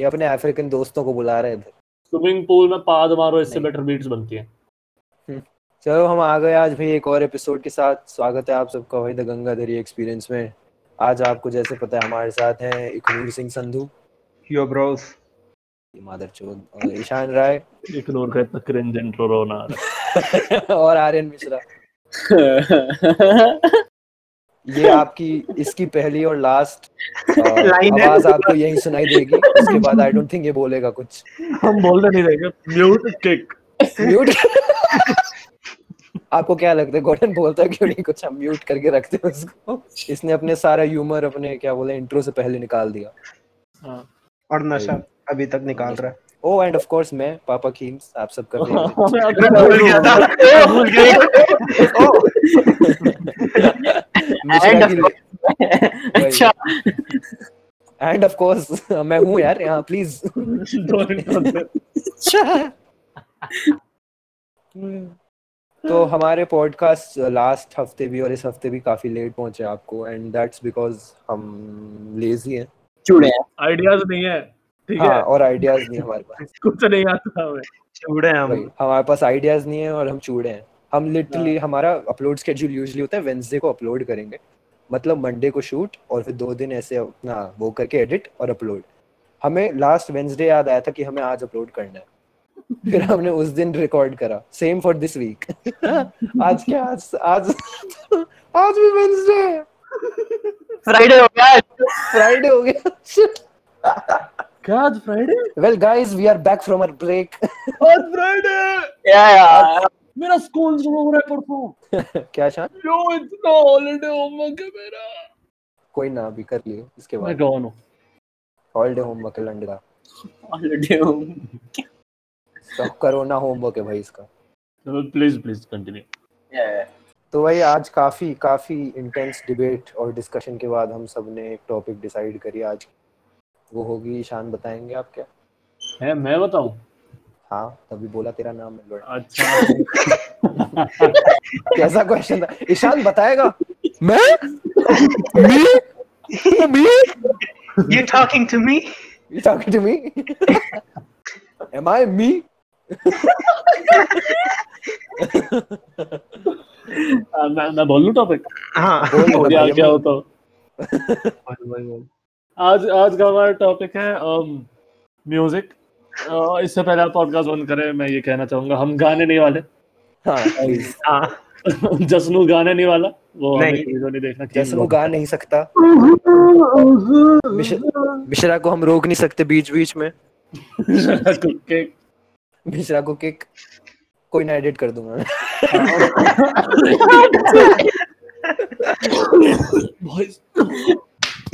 ये अपने अफ्रीकन दोस्तों को बुला रहे थे स्विमिंग पूल में पाद मारो इससे बेटर बीट्स बनती है। चलो हम आ गए आज भाई एक और एपिसोड के साथ। स्वागत है आप सबका भाई द गंगाधरी एक्सपीरियंस में। आज आपको जैसे पता है हमारे साथ हैं इकनूर सिंह संधू। यो ब्रोस मादर चोद और ईशान राय। इग्नोर का इतना क्रिंज इंट्रो रोना और आर्यन मिश्रा। ये आपकी इसकी पहली और लास्ट Line है। आवाज़ आपको यही सुनाई देगी। उसके बाद आई डोंट थिंक ये बोलेगा कुछ। हम बोलने नहीं देंगे। म्यूट किक म्यूट आपको क्या लगता है गॉर्डन बोलता है क्यों नहीं? कुछ हम म्यूट करके रखते हैं उसको। इसने अपने सारा ह्यूमर अपने क्या बोले इंट्रो से पहले निकाल दिया। और नशा अभी तक निकाल रहा है। ओ एंड ऑफ़ कोर्स मैं पापा खीम्स आप सबका favorite। भूल गया अच्छा। एंड ऑफ़ कोर्स मैं हूँ यार यहाँ प्लीज़ तो हमारे पॉडकास्ट लास्ट हफ़्ते भी और इस हफ़्ते भी काफ़ी लेट पहुँचे आपको एंड दैट्स बिकॉज़ हम लेजी हैं। चूड़े हैं। आइडियाज़ नहीं है ठीक हाँ है। और आइडियाज़ नहीं हमारे पास। कुछ नहीं आता हमें। चूड़े हैं हम। हमारे पास आइडियाज़ नहीं है और हम चूड़े हैं। हम लिटरली हमारा अपलोड स्केड्यूल यूजुअली होता है वेंसडे को अपलोड करेंगे। मतलब मंडे को शूट और फिर दो दिन ऐसे अपना वो करके एडिट और अपलोड हमें लास्ट वेंसडे याद आया था कि हमें आज अपलोड करना है। फिर हमने उस दिन रिकॉर्ड करा। सेम फॉर दिस वीक आज क्या आज आज आज भी वेंसडे है। फ्राइडे हो गया। फ्राइडे हो गया। क्या आज Friday well guys we are back from our break आज फ्राइडे या यार मेरा स्कूल शुरू हो रहा है परसों। क्या शान? यो इतना हॉलिडे होमवर्क है मेरा। कोई ना अभी कर लियो इसके मैं बाद। कौन हूँ। हॉलिडे होमवर्क है लंड का। हॉलिडे हो सब कोरोना होमवर्क है भाई इसका। प्लीज़ प्लीज़ कंटिन्यू या तो भाई आज काफ़ी काफ़ी इंटेंस डिबेट और डिस्कशन के बाद हम सबने एक टॉपिक डिसाइड करी आज। वो होगी ईशान बताएँगे आप क्या? है मैं बताऊँ? हाँ तभी बोला तेरा नाम है लौड़ा। अच्छा। कैसा क्वेश्चन था? ईशान बताएगा? मैं? Me? Me? You talking to me? You talking to me? Am I me? आ, मैं मैं बोलूँ टॉपिक हाँ। बोल क्या क्या हो तो? आज आज का हमारा टॉपिक है म्यूज़िक इससे पहले आप पॉडकास्ट बंद करें मैं ये कहना चाहूँगा हम गाने नहीं वाले। हाँ। हाँ। जसनू गाने नहीं वाला वो नहीं। नहीं देखना जैसे वो गा नहीं सकता। मिश्रा को हम रोक नहीं सकते बीच बीच में। मिश्रा को किक कोई ना एडिट कर दूँगा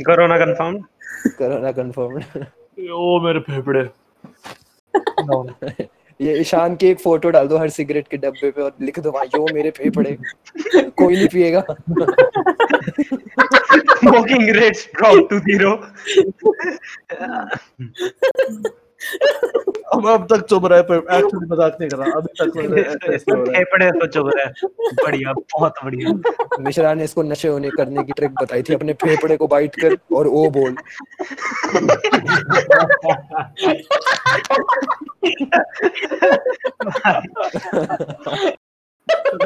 कोरोना कंफर्म कोरोना कंफर्म ओ मेरे फेफड़े। ये ईशान की एक फ़ोटो डाल दो हर सिगरेट के डब्बे पे और लिख दो भाई वो मेरे फेफड़े कोई नहीं पिएगा। Smoking rates drop to zero हम अब तक चुप रहे पर एक्चुअली मज़ाक नहीं कर रहा अभी तक हो है। फेफड़े तो चुभ रहे हैं बढ़िया बहुत बढ़िया। मिश्रा ने इसको नशे होने करने की ट्रिक बताई थी अपने फेफड़े को बाइट कर और ओ बोल।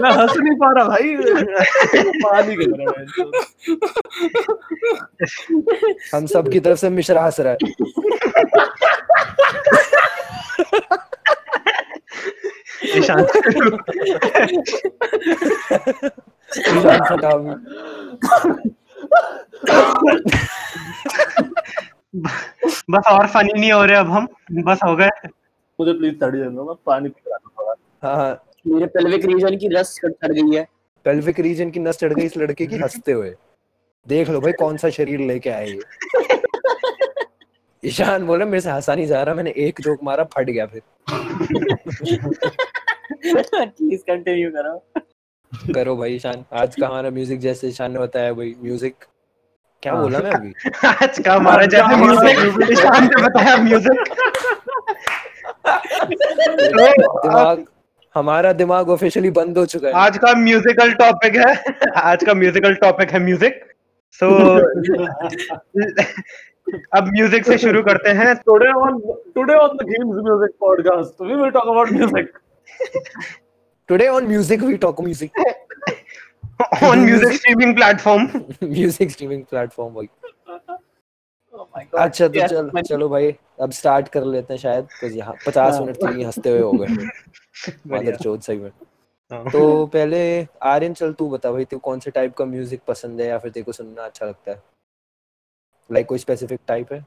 मैं हंस नहीं पा रहा भाई। पानी गिर रहा है हम सब की तरफ़ से मिश्रा हंस रहा है। ईशान। बस और फनी नहीं हो रहे अब हम। बस हो गए। मुझे प्लीज़ तड़ी देना मैं पानी पी रहा हूँ थोड़ा। हाँ। हाँ मेरे पेल्विक रीजन की रस चढ़ गई है। पेल्विक रीजन की नस चढ़ गई इस लड़के की हँसते हुए। देख लो भाई कौन सा शरीर लेके आए ये। ईशान बोला मेरे से हंसा नहीं जा रहा मैंने एक जोक मारा फट गया फिर। प्लीज़ कंटिन्यू करो। करो भाई ईशान। आज का हमारा म्यूज़िक जैसे ईशान ने बताया भाई म्यूज़िक क्या। बोला मैं अभी? आज का हमारा जैसे म्यूज़िक ईशान ने बताया म्यूज़िक दिमाग हमारा दिमाग ऑफिशियली बंद हो चुका है। आज का म्यूजिकल टॉपिक है आज का म्यूजिकल टॉपिक है म्यूज़िक सो अब म्यूज़िक से शुरू करते हैं Today on today on the Games Music Podcast, we will talk about music. Today on music we talk music. On music streaming platform music streaming platform भाई. Oh my God. अच्छा तो Yes, चल man. चलो भाई अब start कर लेते हैं शायद तो यहाँ पचास हाँ। मिनट तो यहीं हँसते हुए हो गए मदर चौथ सही में हाँ। तो पहले आर्यन चल तू बता भाई तू कौन से टाइप का म्यूज़िक पसंद है या फिर तेरे को सुनना अच्छा लगता है लाइक कोई स्पेसिफिक टाइप है?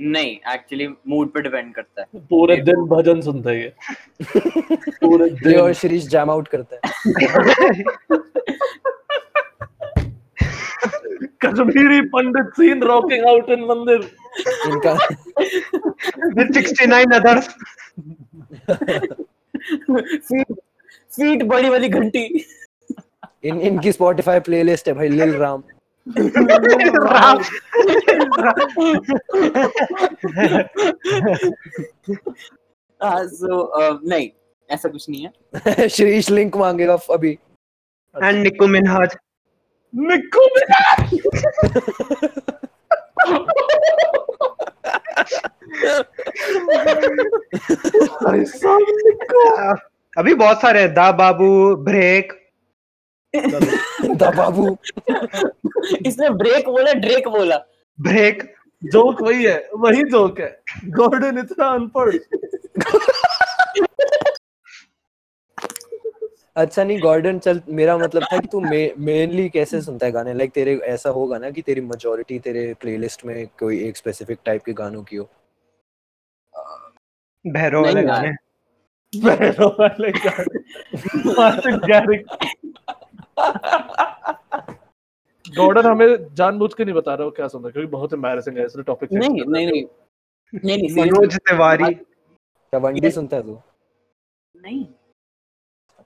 नहीं एक्चुअली मूड पे डिपेंड करता है। पूरे दिन भजन सुनता है ये। पूरे ये और दिन। शिरीष जैम आउट करता है। Kashmiri Pandit scene rocking out in mandir. इनका विद 69 अदर्स फीट फीट बड़ी वाली घंटी। इन इनकी स्पॉटिफाई प्लेलिस्ट है भाई लिल राम राम सो uh, नहीं ऐसा कुछ नहीं है। शिरीष लिंक मांगेगा अभी। एंड निको मिनहाज साहब निक्को अभी बहुत सारे हैं। दा बाबू ब्रेक। दा बाबू। इसने ब्रेक बोला ड्रेक बोला। ब्रेक जोक वही है वही जोक है। गॉर्डन इतना अनपढ़ अच्छा नहीं गॉर्डन चल मेरा मतलब था कि तू मेनली कैसे सुनता है गाने? लाइक like, तेरे ऐसा होगा ना कि तेरी मेजोरिटी तेरे प्लेलिस्ट में कोई एक स्पेसिफिक टाइप के गानों की हो। भैरव वाले गाने। बैरो वाले गाने। गॉर्डन हमें जानबूझ के नहीं बता रहा हो क्या सुन रहा क्योंकि बहुत एम्बैरेसिंग है इसलिए टॉपिक नहीं नहीं नहीं नहीं नहीं मनोज तिवारी। क्या वनडी सुनता है तू? नहीं।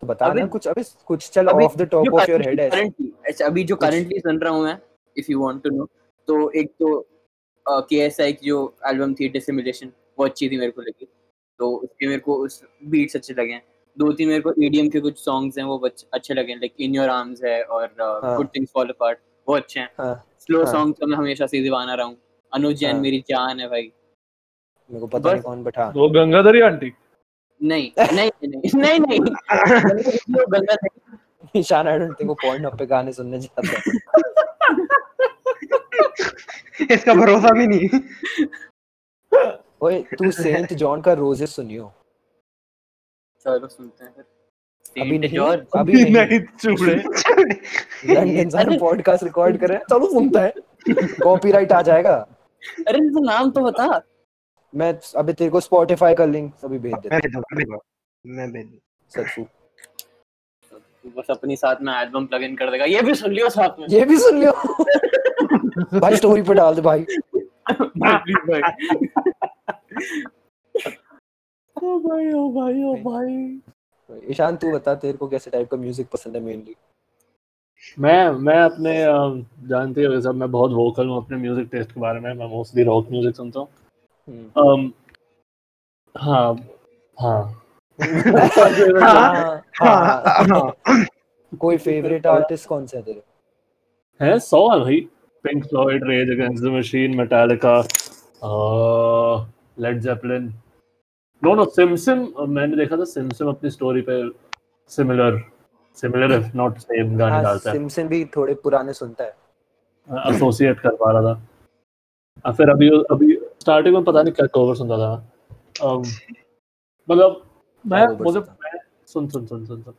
तो बता अभी- ना कुछ अभी कुछ चल off the top of your head है अच्छा अभी जो करंटली सुन रहा हूँ मैं if you want to know तो एक तो के एस आई की जो एल्बम थी डिसिमुलेशन वो अच्छी थी मेरे को लगी। तो उसके मेरे को उस बीट्स अच्छे लगे हैं। दो तीन मेरे को ईडीएम के कुछ सॉन्ग्स हैं वो अच्छे लगे लाइक इन योर आर्म्स है और हाँ। गुड थिंग्स फॉल अपार्ट वो अच्छे हैं। हाँ। स्लो हाँ। सॉन्ग तो मैं हमेशा से दीवाना रहा हूँ। अनुज जैन हाँ। मेरी जान है भाई। मेरे को पता नहीं कौन बैठा। वो गंगाधरी आंटी। नहीं नहीं नहीं नहीं नहीं। वो गंगा नहीं ईशान आई डोंट थिंक वो पॉइंट अप पे गाने सुनने जाता है। इसका भरोसा भी नहीं। ओए तू सेंट जॉन का रोजेस सुनियो। चलो सुनते हैं फिर। अभी नहीं। अभी चूड़े। सारा पॉडकास्ट रिकॉर्ड कर रहे हैं चलो सुनता है। कॉपीराइट आ जाएगा। अरे तो नाम तो बता। मैं अभी तेरे को स्पॉटिफाई का लिंक अभी भेज देता दूँगा, मैं भेज बस अपनी साथ में एल्बम प्लग इन कर देगा। ये भी सुन लियो साथ में। ये भी सुन लियो। भाई स्टोरी पे डाल दे भाई। प्लीज़ भाई। ओ भाई ओ भाई ओ भाई। ईशान तू बता तेरे को कैसे टाइप का म्यूज़िक पसंद है मेनली मैं मैं अपने जानते हो सब मैं बहुत वोकल हूँ अपने म्यूज़िक टेस्ट के बारे में मैं मोस्टली रॉक म्यूज़िक सुनता हूँ। हम्म। अम, हाँ हाँ। हाँ, हाँ, हाँ, हाँ। कोई फेवरेट आर्टिस्ट कौन सा है तेरे? है सौ है भाई। Pink Floyd Rage Against the Machine Metallica Led Zeppelin no no Simsim मैंने देखा था सिमसिम अपनी स्टोरी पे similar similar if not same गाने हाँ डालता है। सिमसन भी थोड़े पुराने सुनता है। एसोसिएट कर पा रहा था। और फिर अभी अभी स्टार्टिंग में पता नहीं क्या कवर सुनता था। मतलब मैं मुझे मैं सुन सुन सुन सुन सुन।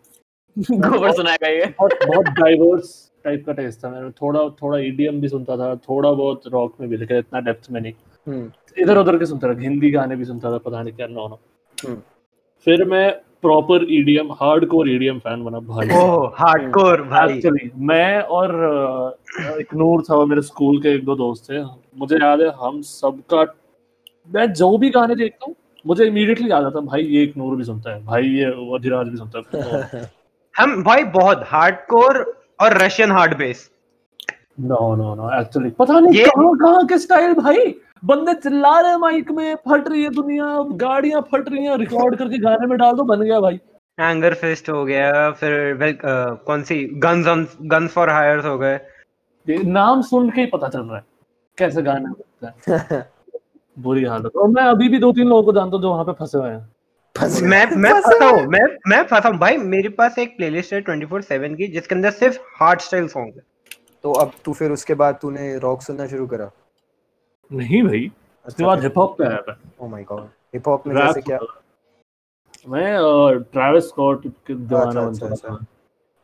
गोबर सुनाएगा ये। बहुत बहुत डाइवर्स टाइप का टेस्ट था मेरा। थोड़ा थोड़ा ईडीएम भी सुनता था थोड़ा बहुत रॉक में भी लेकिन इतना डेप्थ में नहीं। इधर उधर के सुनता था हिंदी गाने भी सुनता था पता नहीं क्या नो नो। हम्म। फिर मैं proper EDM hardcore EDM fan बना भाई ओह हार्डकोर भाई एक्चुअली मैं और एक नूर था मेरे स्कूल के एक दो दोस्त थे। मुझे याद है हम सबका मैं जो भी गाने देखता हूँ मुझे इमीडिएटली याद आता भाई ये एक नूर भी सुनता है भाई ये अधिराज भी सुनता है। हम भाई बहुत हार्डकोर और Russian hard bass no no no actually पता नहीं कहाँ कहाँ के स्टाइल भाई। बंदे चिल्ला रहे माइक में फट रही है दुनिया गाड़ियाँ फट रही हैं रिकॉर्ड करके गाने में डाल दो बन गया भाई। एंगर फिस्ट हो गया फिर वेल कौन सी? Guns on guns for hires हो गए। नाम सुन के ही पता चल रहा है कैसे गाने होता है। बुरी हालत और मैं अभी भी दो तीन लोगों को जानता हूँ जो वहाँ पे फंसे हुए हैं। मैं मैं फंसा। हूँ मैं मैं फंसा हूँ। भाई मेरे पास एक प्लेलिस्ट है 24/7 की जिसके अंदर सिर्फ़ हार्ड स्टाइल सॉन्ग है। तो अब तू फिर उसके बाद तूने रॉक सुनना शुरू करा। नहीं भाई उसके बाद हिप हॉप पे आया मैं oh my god hip hop में जैसे क्या? मैं ट्रैविस स्कॉट के दीवाना अच्छा, बन अच्छा, चुका था।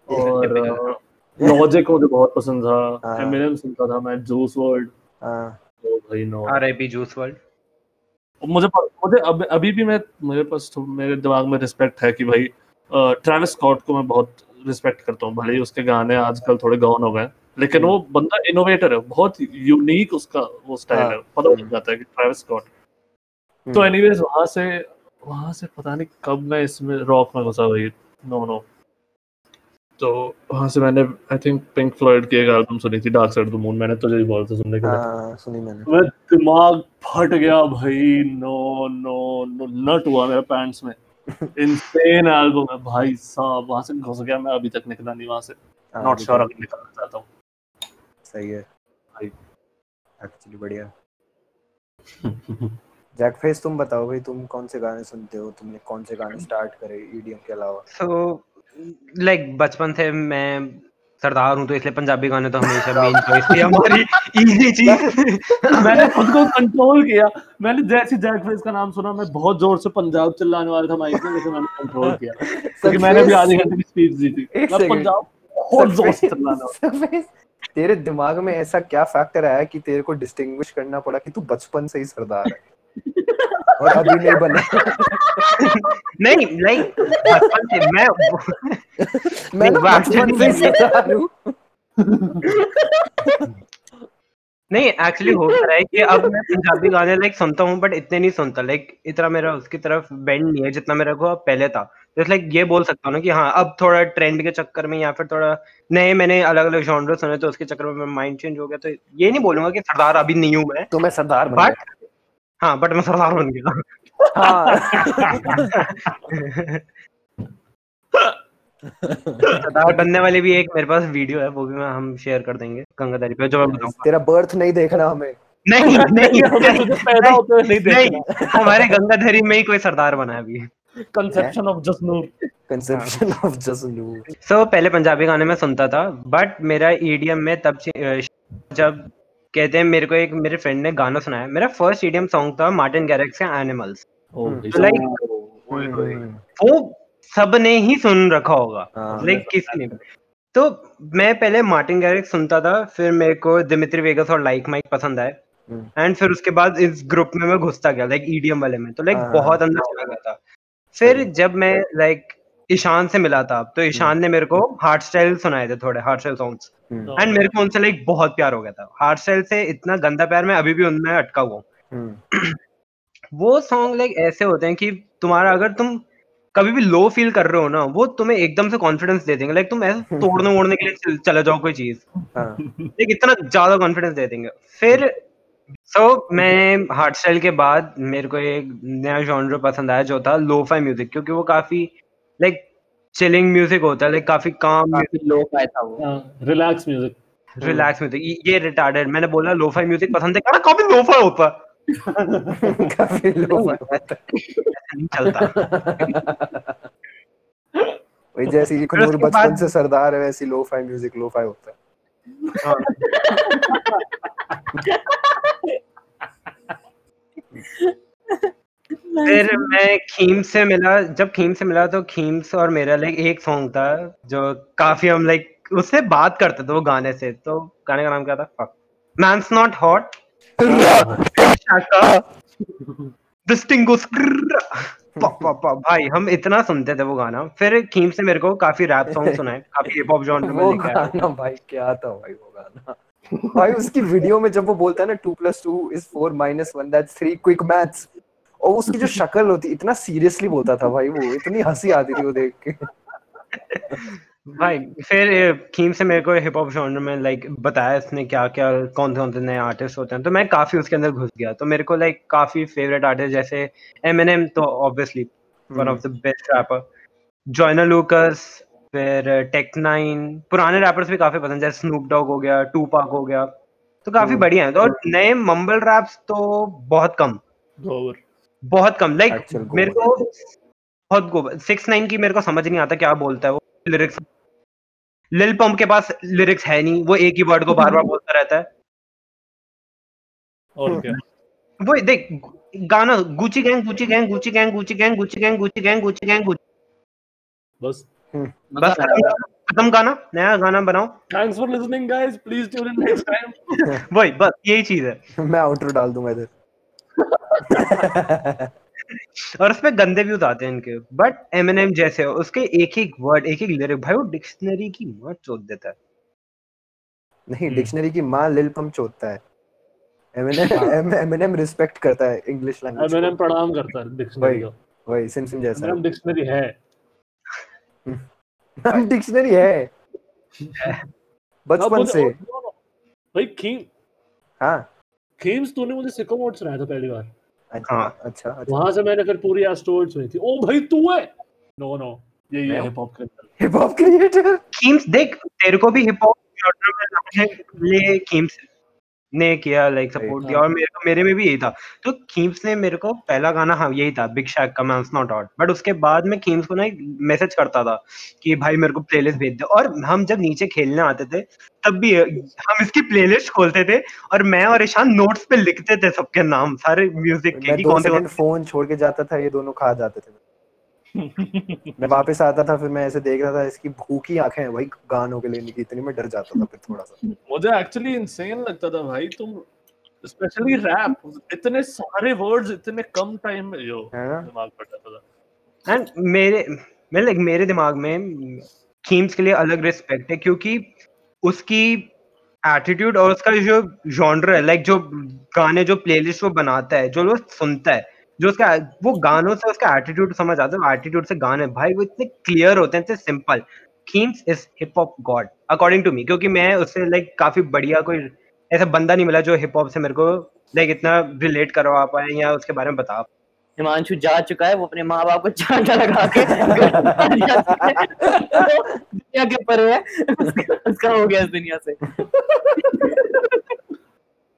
और लॉजिक मुझे बहुत पसंद था हाँ। एमिनेम सुनता था मैं जूस वर्ल्ड हाँ। तो भाई नो आरआईपी जूस वर्ल्ड मुझे मुझे अब अभी भी मैं मेरे पास तो मेरे दिमाग में रिस्पेक्ट है कि भाई ट्रैविस स्कॉट को मैं बहुत रिस्पेक्ट करता हूँ। भले ही उसके गाने आजकल थोड़े गौन हो गए। लेकिन वो बंदा इनोवेटर है बहुत यूनिक उसका वो स्टाइल हाँ। है पता लग जाता है कि ट्रैविस स्कॉट तो हम्म, एनीवेज वहाँ से वहाँ से पता नहीं कब मैं इसमें रॉक में घुसा भाई नो नो तो वहाँ से मैंने आई थिंक पिंक फ्लॉयड की एक एल्बम सुनी थी Dark Side of the Moon मैंने तुझे ही बोला था सुनने के लिए हाँ सुनी मैंने। मैं दिमाग फट गया भाई नो नो नो नट हुआ मेरे पैंट्स में। इंसेन एल्बम है भाई साहब वहाँ से घुस गया मैं अभी तक निकला नहीं वहाँ से। हाँ, नॉट श्योर तो अगर निकलना चाहता हूँ। सही है। भाई। एक्चुअली बढ़िया। जैक फेस तुम बताओ भाई तुम कौन से गाने सुनते हो? तुमने कौन से गाने स्टार्ट करे ईडीएम के अलावा? सो लाइक बचपन से मैं सरदार हूँ तो इसलिए पंजाबी गाने तो हमेशा मेन चॉइस थी। हमारी इजी चीज़। मैंने खुद को कंट्रोल किया। मैंने जैसे जैक फेस का नाम सुना मैं बहुत ज़ोर से पंजाब चिल्लाने वाला था माइक में लेकिन मैंने कंट्रोल किया। क्योंकि मैंने भी आधे घंटे की स्पीच दी थी। मैं पंजाब बहुत ज़ोर से चिल्लाने तेरे दिमाग में ऐसा क्या फैक्टर आया कि तेरे को डिस्टिंग्विश करना पड़ा कि तू बचपन से ही सरदार है? और अभी नहीं बने। नहीं लाइक बचपन से मैं मैं बचपन से सरदार हूँ। नहीं एक्चुअली हो रहा है कि अब मैं पंजाबी गाने लाइक सुनता हूँ बट इतने नहीं सुनता। लाइक इतना मेरा उसकी तरफ़ बेंड नहीं है जितना मेरे को पहले था। तो लाइक ये बोल सकता हूँ ना कि हाँ अब थोड़ा ट्रेंड के चक्कर में या फिर थोड़ा नए मैंने अलग अलग जॉनर सुने तो उसके चक्कर में माइंड चेंज हो गया। तो ये नहीं बोलूँगा कि सरदार अभी नहीं हूँ मैं। तो मैं सरदार बट हाँ बट मैं सरदार बन गया। हाँ। सरदार बनने वाली भी एक मेरे पास वीडियो है वो भी मैं हम शेयर कर देंगे गंगाधारी पे जो मैं बताऊँगा। तेरा बर्थ नहीं देखना हमें। नहीं नहीं हुए नहीं देखना। नहीं हमारे गंगाधरी में ही कोई सरदार बना है अभी। Conception of Jasnoor conception of Jasnoor so so, पहले पंजाबी गाने में सुनता था बट मेरा ईडीएम में तब जब कहते हैं मेरे को एक मेरे फ्रेंड ने गाना सुनाया मेरा फ़र्स्ट ईडीएम सॉन्ग था मार्टिन गैरेक्स का एनिमल्स होए। वो सबने ही सुन रखा होगा हाँ लाइक किसी ने तो मैं पहले मार्टिन गैरिक्स सुनता था फिर मेरे को दिमित्री वेगस और लाइक माइक पसंद आए। एंड फिर उसके बाद इस ग्रुप में मैं घुसता गया लाइक ईडीएम वाले में। तो लाइक हाँ, बहुत हाँ। अंदर चला गया था। फिर जब मैं लाइक ईशान से मिला था तो ईशान ने मेरे को हार्ड स्टाइल सुनाए थे थोड़े hard style songs hmm, and मेरे को उनसे लाइक बहुत प्यार हो गया था। हार्ड स्टाइल से इतना गंदा प्यार मैं अभी भी उनमें अटका हुआ हूँ। हम्म, वो सॉन्ग लाइक ऐसे होते हैं कि तुम्हारा अगर तुम कभी भी लो फील कर रहे हो ना वो तुम्हें एकदम से कॉन्फिडेंस दे देंगे। लाइक तुम ऐसे तोड़ने वोड़ने के लिए चल- जाओ कोई चीज़। हाँ। लाइक इतना ज़्यादा कॉन्फिडेंस दे देंगे। फिर सो मैं हार्ड स्टाइल के बाद मेरे को एक नया जॉनर पसंद आया जो था लोफाई म्यूज़िक क्योंकि वो काफ़ी लाइक चिलिंग म्यूज़िक होता है लाइक काफ़ी काम काफ़ी लो पाया था वो। हाँ, रिलैक्स म्यूज़िक रिलैक्स म्यूज़िक ये रिटार्डेड मैंने बोला लोफाई म्यूज़िक पसंद है कहा काफ़ी लोफाई होता। काफ़ी लो ऐसा नहीं चलता। वही जैसे फिर कुनूर बचपन से सरदार है वैसी lofi music lofi होता है। फिर मैं खीम से मिला जब खीम से मिला तो खीम्स और मेरा लाइक एक सॉन्ग था जो काफ़ी हम लाइक उससे बात करते थे वो गाने से तो गाने का नाम क्या था? फक मैंस नॉट हॉट भाई हम इतना सुनते थे वो गाना। फिर खीम से मेरे को काफ़ी रैप सॉन्ग सुनाए काफ़ी हिप हॉप जॉनर में लेके आया भाई क्या था भाई वो गाना? भाई उसकी वीडियो में जब वो बोलता है ना two plus two is four minus one that's three quick maths और उसकी जो शक्ल होती इतना सीरियसली बोलता था भाई वो इतनी हँसी आती थी वो देख के। भाई फिर खीम से मेरे को हिप हॉप जॉनर में लाइक बताया इसने क्या क्या कौन कौन से नए आर्टिस्ट होते हैं। तो मैं काफ़ी उसके अंदर घुस गया। तो मेरे को लाइक काफ़ी फेवरेट आर्टिस्ट जैसे एम तो obviously one of the best rapper Joyner Lucas फिर टेक नाइन पुराने रैपर्स भी काफ़ी पसंद जैसे स्नूप डॉग हो गया टू पाक हो गया। तो काफ़ी हम्म। बढ़िया है। तो और नए मम्बल रैप्स तो बहुत कम। बहुत कम लाइक मेरे को बहुत गोबर सिक्स नाइन की मेरे को समझ नहीं आता क्या बोलता है वो लिरिक्स लिल पंप के पास लिरिक्स है नहीं वो एक ही वर्ड को बार बार बोलता रहता है। और क्या? वो देख गाना Gucci Gang Gucci Gang Gucci Gang Gucci Gang Gucci Gang Gucci Gang Gucci Gang Gucci बस। बस खत्म खत्म गाना नया गाना बनाओ। Thanks for listening guys please tune in next time वही बस यही चीज़ है। मैं आउटरो डाल दूँगा इधर। और उसपे गंदे व्यूज़ आते हैं इनके। बट एमएनएम जैसे उसके एक एक वर्ड एक एक लिरिक भाई वो डिक्शनरी की माँ चोद देता है। नहीं हम्म। डिक्शनरी की माँ लिल पंप चोदता है। एमएनएम एमएनएम रिस्पेक्ट करता है इंग्लिश लैंग्वेज एमएनएम प्रणाम करता है डिक्शनरी को। वही सिम सिम जैसा। एमएनएम डिक्शनरी है। हम डिक्शनरी है। बचपन से। भाई खीम हाँ। खीम्स तूने मुझे सिको मोड सुनाया था पहली बार। अच्छा हाँ। अच्छा अच्छा। वहाँ से मैंने फिर पूरी एस्ट्रोइड सुनी थी। ओ भाई तू है? नो नो ये है। Hip hop creator hip hop creator Keems देख तेरे को भी हिप हॉप में ले कीम्स ने किया लाइक सपोर्ट दिया और मेरे मेरे में भी यही था। तो कीम्स ने मेरे को पहला गाना हाँ यही था बिग शैक का मैंस नॉट आउट बट उसके बाद में कीम्स को ना एक मैसेज करता था कि भाई मेरे को प्लेलिस्ट भेज दे। और हम जब नीचे खेलने आते थे तब भी हम इसकी प्लेलिस्ट खोलते थे और मैं और ईशान नोट्स पे लिखते थे सबके नाम सारे म्यूज़िक के मैं कि दो कौन से फ़ोन छोड़ के जाता था ये दोनों खा जाते थे। मैं वापस आता था फिर मैं ऐसे देख रहा था इसकी भूखी आँखें हैं भाई गानों के लेने की इतनी मैं डर जाता था फिर थोड़ा सा। मुझे एक्चुअली इंसेन लगता था भाई तुम स्पेशली रैप इतने सारे वर्ड्स इतने कम टाइम में यो दिमाग जाता था। एंड मेरे मेरे like, मेरे दिमाग में कीम्स के लिए अलग रिस्पेक्ट है क्योंकि उसकी एटीट्यूड और उसका जो जॉनर है लाइक जो गाने जो प्लेलिस्ट वो बनाता है जो लोग सुनता है जो उसका वो गानों से उसका एटीट्यूड समझ आता है एटीट्यूड से गाने भाई वो इतने क्लियर होते हैं इतने simple Keems is hip hop god according to me क्योंकि मैं उससे लाइक काफ़ी बढ़िया कोई ऐसा बंदा नहीं मिला जो हिप हॉप से मेरे को लाइक इतना रिलेट करवा पाए या उसके बारे में बता हिमांशु जा चुका है वो अपने माँ बाप को चांटा लगा के दुनिया के परे है। उसका, उसका हो गया इस दुनिया से।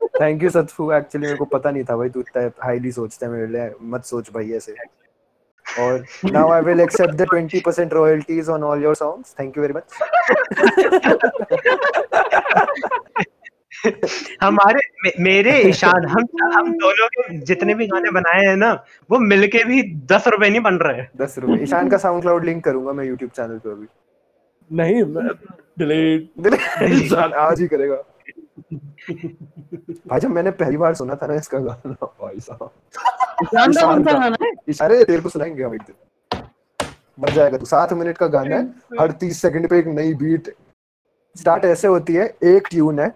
थैंक यू सतफू एक्चुअली मेरे को पता नहीं था भाई तू इतना हाईली सोचता है मेरे लिए। मत सोच भाई ऐसे। और now I will accept the 20% royalties on all your songs thank you very much हमारे मे, मेरे ईशान हम हम दोनों के जितने भी गाने बनाए हैं ना वो मिलके भी दस रुपए नहीं बन रहे दस रुपए। ईशान का साउंड क्लाउड लिंक करूँगा मैं यूट्यूब चैनल पे अभी। नहीं डिलीट ईशान आज ही करेगा। भाई जब मैंने पहली बार सुना था ना इसका गाना भाई साहब। है? इशारे तेरे को सुनाएँगे हम एक दिन। मज़ा आएगा तू। सात मिनट का गाना है हर तीस सेकंड पे एक नई बीट स्टार्ट ऐसे होती है एक ट्यून है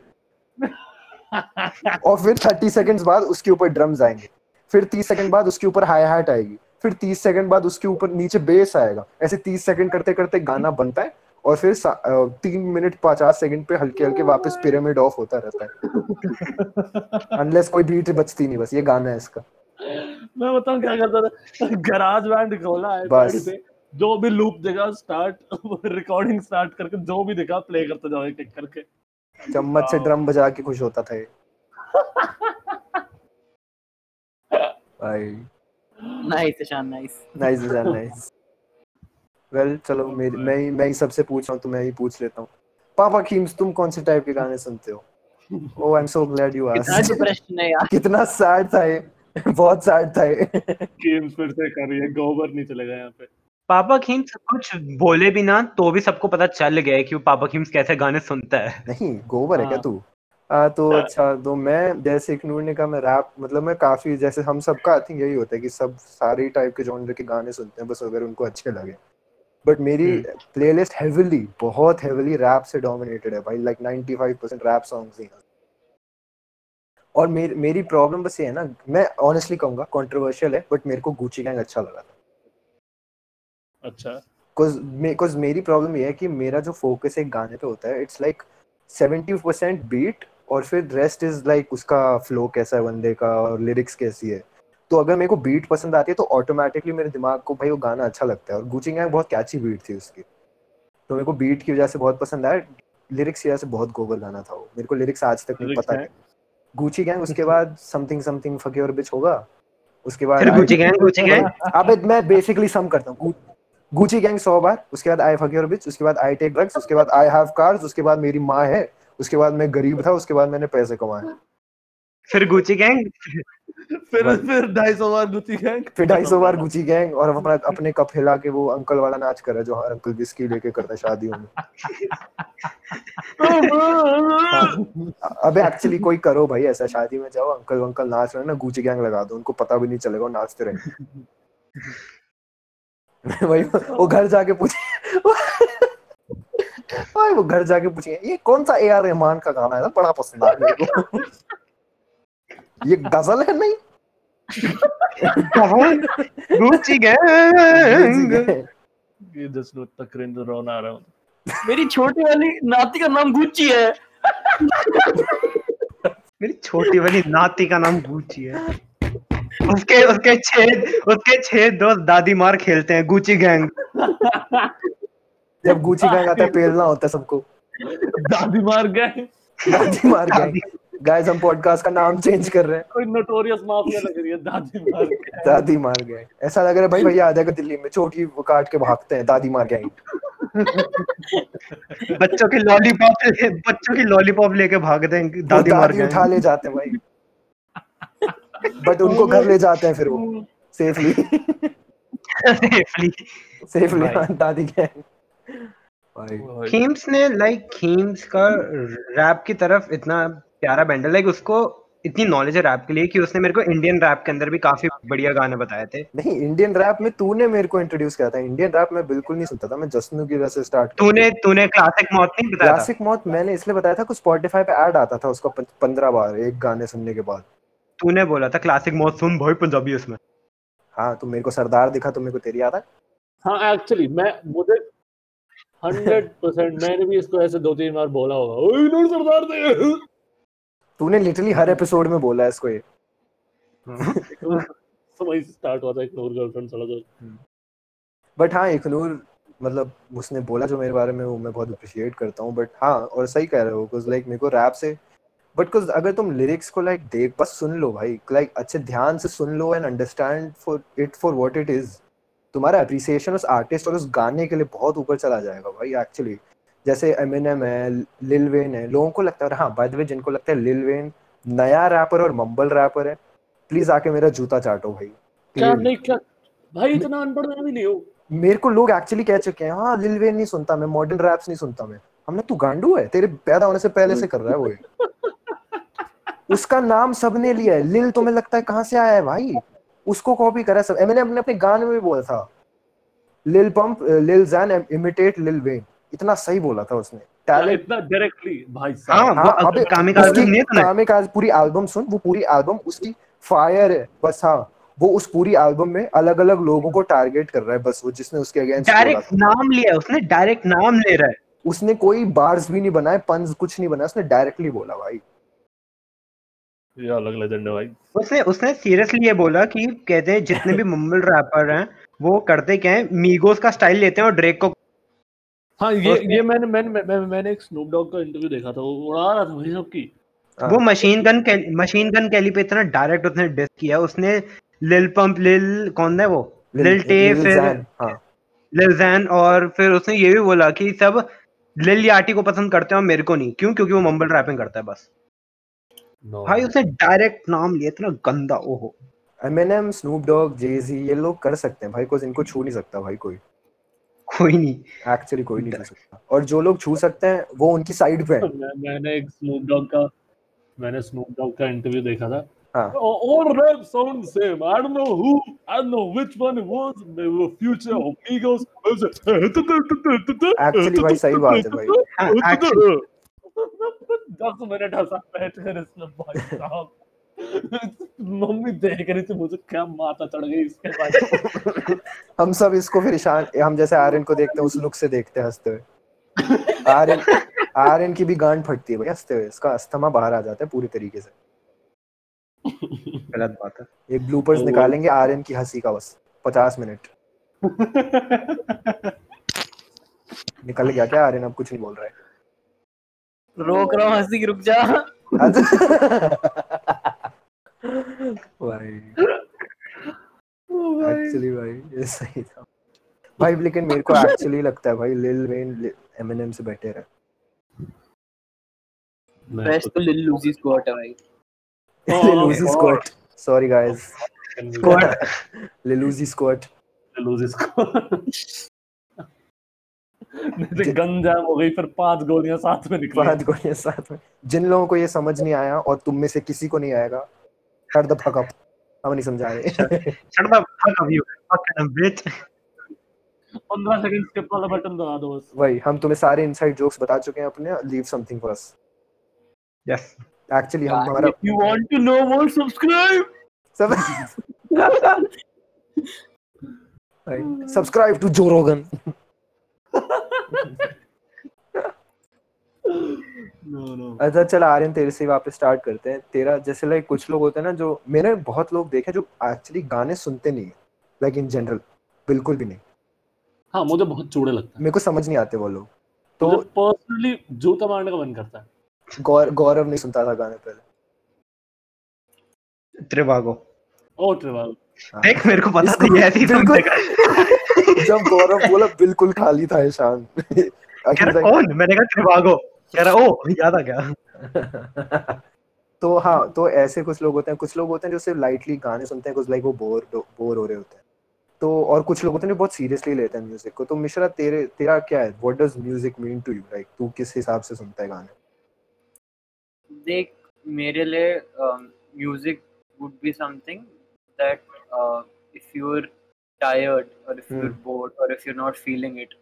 और फिर थर्टी सेकंड्स बाद उसके ऊपर ड्रम्स आएँगे। फिर तीस सेकंड बाद उसके ऊपर हाई हैट आएगी। फिर तीस सेकंड बाद उसके ऊपर नीचे बेस आएगा। ऐसे तीस सेकंड करते करते गाना बनता है और फिर तीन मिनट पचास सेकंड पे हल्के हल्के वापस पिरामिड ऑफ़ होता रहता है। अनलेस कोई बीट बचती नहीं बस ये गाना है इसका। मैं बताऊँ क्या करता था? गराज बैंड खोला है बस। जो भी लूप देगा स्टार्ट रिकॉर्डिंग स्टार्ट करके जो भी देखा प्ले करता जाओ एक करके। चम्मच से ड्रम बजा के खुश होता था ये। भाई। Nice Ishaan nice nice design nice well चलो मेरी मैं ही मैं ही सबसे पूछ रहा हूँ तो मैं ही पूछ लेता हूँ। पापा खीम्स तुम कौन से टाइप के गाने सुनते हो? ओह I am so glad you कितना डिप्रेशन है यार। कितना सैड था ये। बहुत सैड था ये। गेम्स फिर से कर रही है गोबर नहीं चलेगा यहाँ पे। पापा खीम्स कुछ बोले भी ना तो भी सबको पता चल गया है कि वो पापा खीम्स कैसे गाने सुनता है। नहीं गोबर है क्या हाँ। तू? आ, तो अच्छा तो मैं जैसे इग्नोर ने कहा मैं रैप मतलब मैं काफ़ी जैसे हम सबका आई थिंक यही होता है कि सब सारे टाइप के जॉनर के गाने सुनते हैं बस अगर उनको अच्छे लगे। बट मेरी प्लेलिस्ट हेविली बहुत हेविली रैप से डोमिनेटेड है भाई लाइक 95% रैप सॉन्ग्स ही और मेरी मेरी प्रॉब्लम बस ये है ना मैं ऑनेस्टली कहूँगा कंट्रोवर्शियल है बट मेरे को गुची गैंग अच्छा लगा था। अच्छा। बिकॉज़ मेरी प्रॉब्लम ये है कि मेरा जो फोकस एक गाने पे होता है it's like seventy percent beat और फिर रेस्ट इज़ लाइक उसका फ्लो कैसा है बंदे का और लिरिक्स कैसी है। तो अगर मेरे को बीट पसंद आती है तो ऑटोमेटिकली मेरे दिमाग को भाई वो गाना अच्छा लगता है। और गुचिंग गैंग बहुत कैची बीट थी उसकी। तो मेरे को बीट की वजह से बहुत पसंद आया। लिरिक्स यहाँ से बहुत गोबर गाना था वो। मेरे को लिरिक्स आज तक नहीं पता गुची गैंग उसके बाद something something fuck your bitch होगा। उसके बाद गुची गैंग गुची गैंग अबे मैं बेसिकली सम करता हूँ। गुची गैंग सौ बार उसके बाद आई फक योर बिच उसके बाद आई टेक ड्रग्स उसके बाद आई हैव कार्स उसके बाद मेरी माँ है उसके बाद मैं गरीब था उसके बाद मैंने पैसे कमाए। फिर गुची गैंग फिर बस। फिर ढाई सौ बार गुची गैंग फिर ढाई सौ बार गुची गैंग और अपना अपने कप हिला के वो अंकल वाला नाच कर रहा जो हर अंकल विस्की लेके करता है शादियों में। अबे एक्चुअली कोई करो भाई ऐसा शादी में जाओ अंकल अंकल नाच रहे ना गुची गैंग लगा दो उनको पता भी नहीं चलेगा नाचते रहे वही वो घर जाके पूछे भाई वो घर जाके पूछे ये कौन सा ए आर रहमान का गाना है ना बड़ा पसंद आया मेरे को ये गज़ल है नहीं? Gucci Gang. ये जस्ट इतना क्रिंज रोना आ रहा हूँ। मेरी छोटी वाली नाती का नाम गुच्ची है। मेरी छोटी वाली नाती का नाम गुची है। उसके उसके छह उसके छह दोस्त दादी मार खेलते हैं गुची गैंग। जब गुची गैंग आता है पेलना होता है सबको। दादी मार गए। दादी मार गैंग गाइस हम पॉडकास्ट का नाम चेंज कर रहे हैं। कोई नोटोरियस माफिया लग रही है दादी मार गए दादी मार गए। ऐसा लग रहा है भाई भैया आ जाएगा दिल्ली में चोटी वो काट के भागते हैं दादी मार गए। बच्चों की लॉलीपॉप बच्चों की लॉलीपॉप लेके भागते हैं दादी, मार दादी उठा ले जाते हैं भाई। बट उनको घर ले जाते हैं फिर वो सेफली Safely. सेफली दादी गैंग भाई खीम्स ने लाइक खीम्स का रैप की तरफ़ इतना प्यारा बैंडल लाइक उसको इतनी नॉलेज है रैप के लिए कि उसने मेरे को इंडियन रैप के अंदर भी काफ़ी बढ़िया गाने बताए थे। नहीं इंडियन रैप में तूने मेरे को इंट्रोड्यूस किया था। इंडियन रैप मैं बिल्कुल नहीं सुनता था। मैं जसनू की वजह से स्टार्ट तूने तूने क्लासिक मौत नहीं बताया था? क्लासिक मौत मैंने इसलिए बताया था कुछ स्पॉटिफाई पे ऐड आता था उसका पंद्रह बार एक गाने सुनने के बाद। तूने बोला था क्लासिक मौत सुन भाई पंजाबी उसमें। हाँ तो मेरे को सरदार दिखा तो मेरे को तेरी याद है? हाँ एक्चुअली मैं मुझे हंड्रेड परसेंट मैंने भी इसको ऐसे दो तीन बार बोला होगा सरदार दे तूने लिटरली हर एपिसोड में बोला है इसको ये। तो वही स्टार्ट हुआ था एक नूर गर्लफ्रेंड चला जो बट हाँ इकनूर मतलब उसने बोला जो मेरे बारे में वो मैं बहुत अप्रिशिएट करता हूँ बट हाँ और सही कह रहे हो बिकॉज़ लाइक मेरे को रैप से बट कुछ अगर तुम लिरिक्स को लाइक देख बस सुन लो भाई लाइक अच्छे ध्यान से सुन लो and understand for it for what it is तुम्हारा अप्रिसिएशन उस आर्टिस्ट और उस गाने के लिए बहुत ऊपर चला जाएगा भाई एक्चुअली जैसे एमिनेम है लिल वेन है लोगों को लगता है हाँ बाय द वे जिनको लगता है लिल वेन नया रैपर और मम्बल रैपर है प्लीज़ आके मेरा जूता चाटो भाई क्या नहीं क्या? भाई इतना अनपढ़ मैं भी नहीं हूँ। मेरे को लोग एक्चुअली कह चुके हैं हाँ लिल वेन नहीं सुनता मैं मॉडर्न रैप्स नहीं सुनता मैं। हमने तू गांडू है तेरे पैदा होने से पहले से कर रहा है वो उसका नाम सबने लिया है लिल तुम्हें लगता है कहाँ से आया है भाई? उसको कॉपी करा सब मैंने अपने अपने गाने में भी बोला था। लिल पंप लिल जैन इमिटेट लिल वेन इतना सही बोला था उसने। टैलेंट इतना डायरेक्टली भाई हाँ साहब हाँ, अबे कामिकाज़ है कामिकाज़ पूरी एल्बम सुन वो पूरी एल्बम उसकी फायर है बस हाँ। वो उस पूरी एल्बम में अलग अलग लोगों को टारगेट कर रहा है बस वो जिसने उसके अगेंस्ट डायरेक्ट नाम लिया उसने डायरेक्ट नाम ले रहा है। उसने कोई बार्स भी नहीं बनाए पंज कुछ नहीं बनाया उसने डायरेक्टली बोला भाई। ये अलग लेजेंड है भाई। उसने उसने सीरियसली ये बोला कि कहते हैं जितने भी मुंबल रैपर हैं वो करते क्या है मीगोस का स्टाइल लेते हैं और ड्रेक को हाँ ये ये मैंने मैंने मैं, मैंने एक स्नूप डॉग का इंटरव्यू देखा था वो उड़ा रहा था भाई सबकी। हाँ। वो machine gun Machine Gun Kelly पे इतना डायरेक्ट उसने डिस किया उसने लिल पंप लिल कौन है वो? लिल टे फिर हाँ। लिल जैन और फिर उसने ये भी बोला कि सब लिल याटी को पसंद करते हैं और मेरे को नहीं। क्यों? क्योंकि वो मम्बल रैपिंग करता है बस। No. भाई उसने डायरेक्ट नाम लिया इतना गंदा ओहो। एमिनेम स्नूप डॉग जेजी ये लोग कर सकते हैं भाई कोई इनको छू नहीं सकता भाई कोई। कोई नहीं एक्चुअली कोई नहीं छू सकता और जो लोग छू सकते हैं वो उनकी साइड पे है मैं, मैंने एक स्नूप डॉग का मैंने स्नूप डॉग का इंटरव्यू देखा था हाँ। All rap sound same. I don't know who. I don't know which one it was. They were Future or Actually भाई सही बात है भाई हाँ, actually- दस मिनट हंसा बैठ कर इसमें भाई साहब मम्मी देख रही थी मुझे क्या माता चढ़ गई इसके बाद हम सब इसको फिर ईशान हम जैसे आर्यन को देखते हैं उस लुक से देखते हैं हँसते हुए। आर्यन आर्यन की भी गांड फटती है भाई हँसते हुए। इसका अस्थमा बाहर आ जाता है पूरी तरीके से। गलत बात है। एक ब्लूपर्स निकालेंगे आर्यन की हँसी का बस पचास मिनट। निकल गया क्या आर्यन? अब कुछ नहीं बोल रहा है। रोक रहा हूँ हँसी की रुक जा। भाई। एक्चुअली भाई ये सही था। भाई लेकिन मेरे को एक्चुअली लगता है भाई लिल वेन एमिनेम से बेटर है। बेस्ट तो लिल लूजी स्क्वाट है भाई। Oh, Lil God. Squat sorry guys Squad. Lil Uzi squat lose इसको नहीं तो गन जैम हो गई फिर पाँच गोलियाँ साथ में निकली। पाँच गोलियाँ साथ में। जिन लोगों को ये समझ नहीं आया और तुम में से किसी को नहीं आएगा शट द फक अप हम नहीं समझा रहे। Shut the fuck up, you fucking bitch. 15 second skip वाला बटन दबा दो बस। वही हम तुम्हें सारे इनसाइड जोक्स बता चुके हैं अपने leave something for us Yes. Actually हम हमारा if you want to know more subscribe! सब subscribe to Joe Rogan no no अच्छा चल आर्यन तेरे से वापस स्टार्ट करते हैं। तेरा जैसे लाइक कुछ लोग होते हैं ना जो मैंने बहुत लोग देखे जो एक्चुअली गाने सुनते नहीं है लाइक इन जनरल बिल्कुल भी नहीं। हाँ मुझे बहुत चूड़े लगता है। मेरे को समझ नहीं आते वो लोग। तो तो पर्सनली जूता मारने का मन करता है। गौर गौरव नहीं सुनता था गाने पहले। Trivago. ओ ट्रिवाल देख मेरे को पता था इसको ये ऐसे ही बिल्कुल- जब गौरव बोला बिल्कुल खाली था ईशान कौन? मैंने कहा Trivago. कह रहा ओ याद आ गया। तो हाँ तो ऐसे कुछ लोग होते हैं कुछ लोग होते हैं जो सिर्फ़ लाइटली गाने सुनते हैं कुछ लाइक वो बोर बोर हो रहे होते हैं। तो और कुछ लोग होते हैं जो बहुत सीरियसली लेते हैं म्यूज़िक को। तो मिश्रा तेरे तेरा क्या है? What does music mean to you like तू किस हिसाब से सुनता है गाने? देख मेरे लिए music would be something that if you are tired और इफ़ यू आर. बोर्ड और if you are not feeling it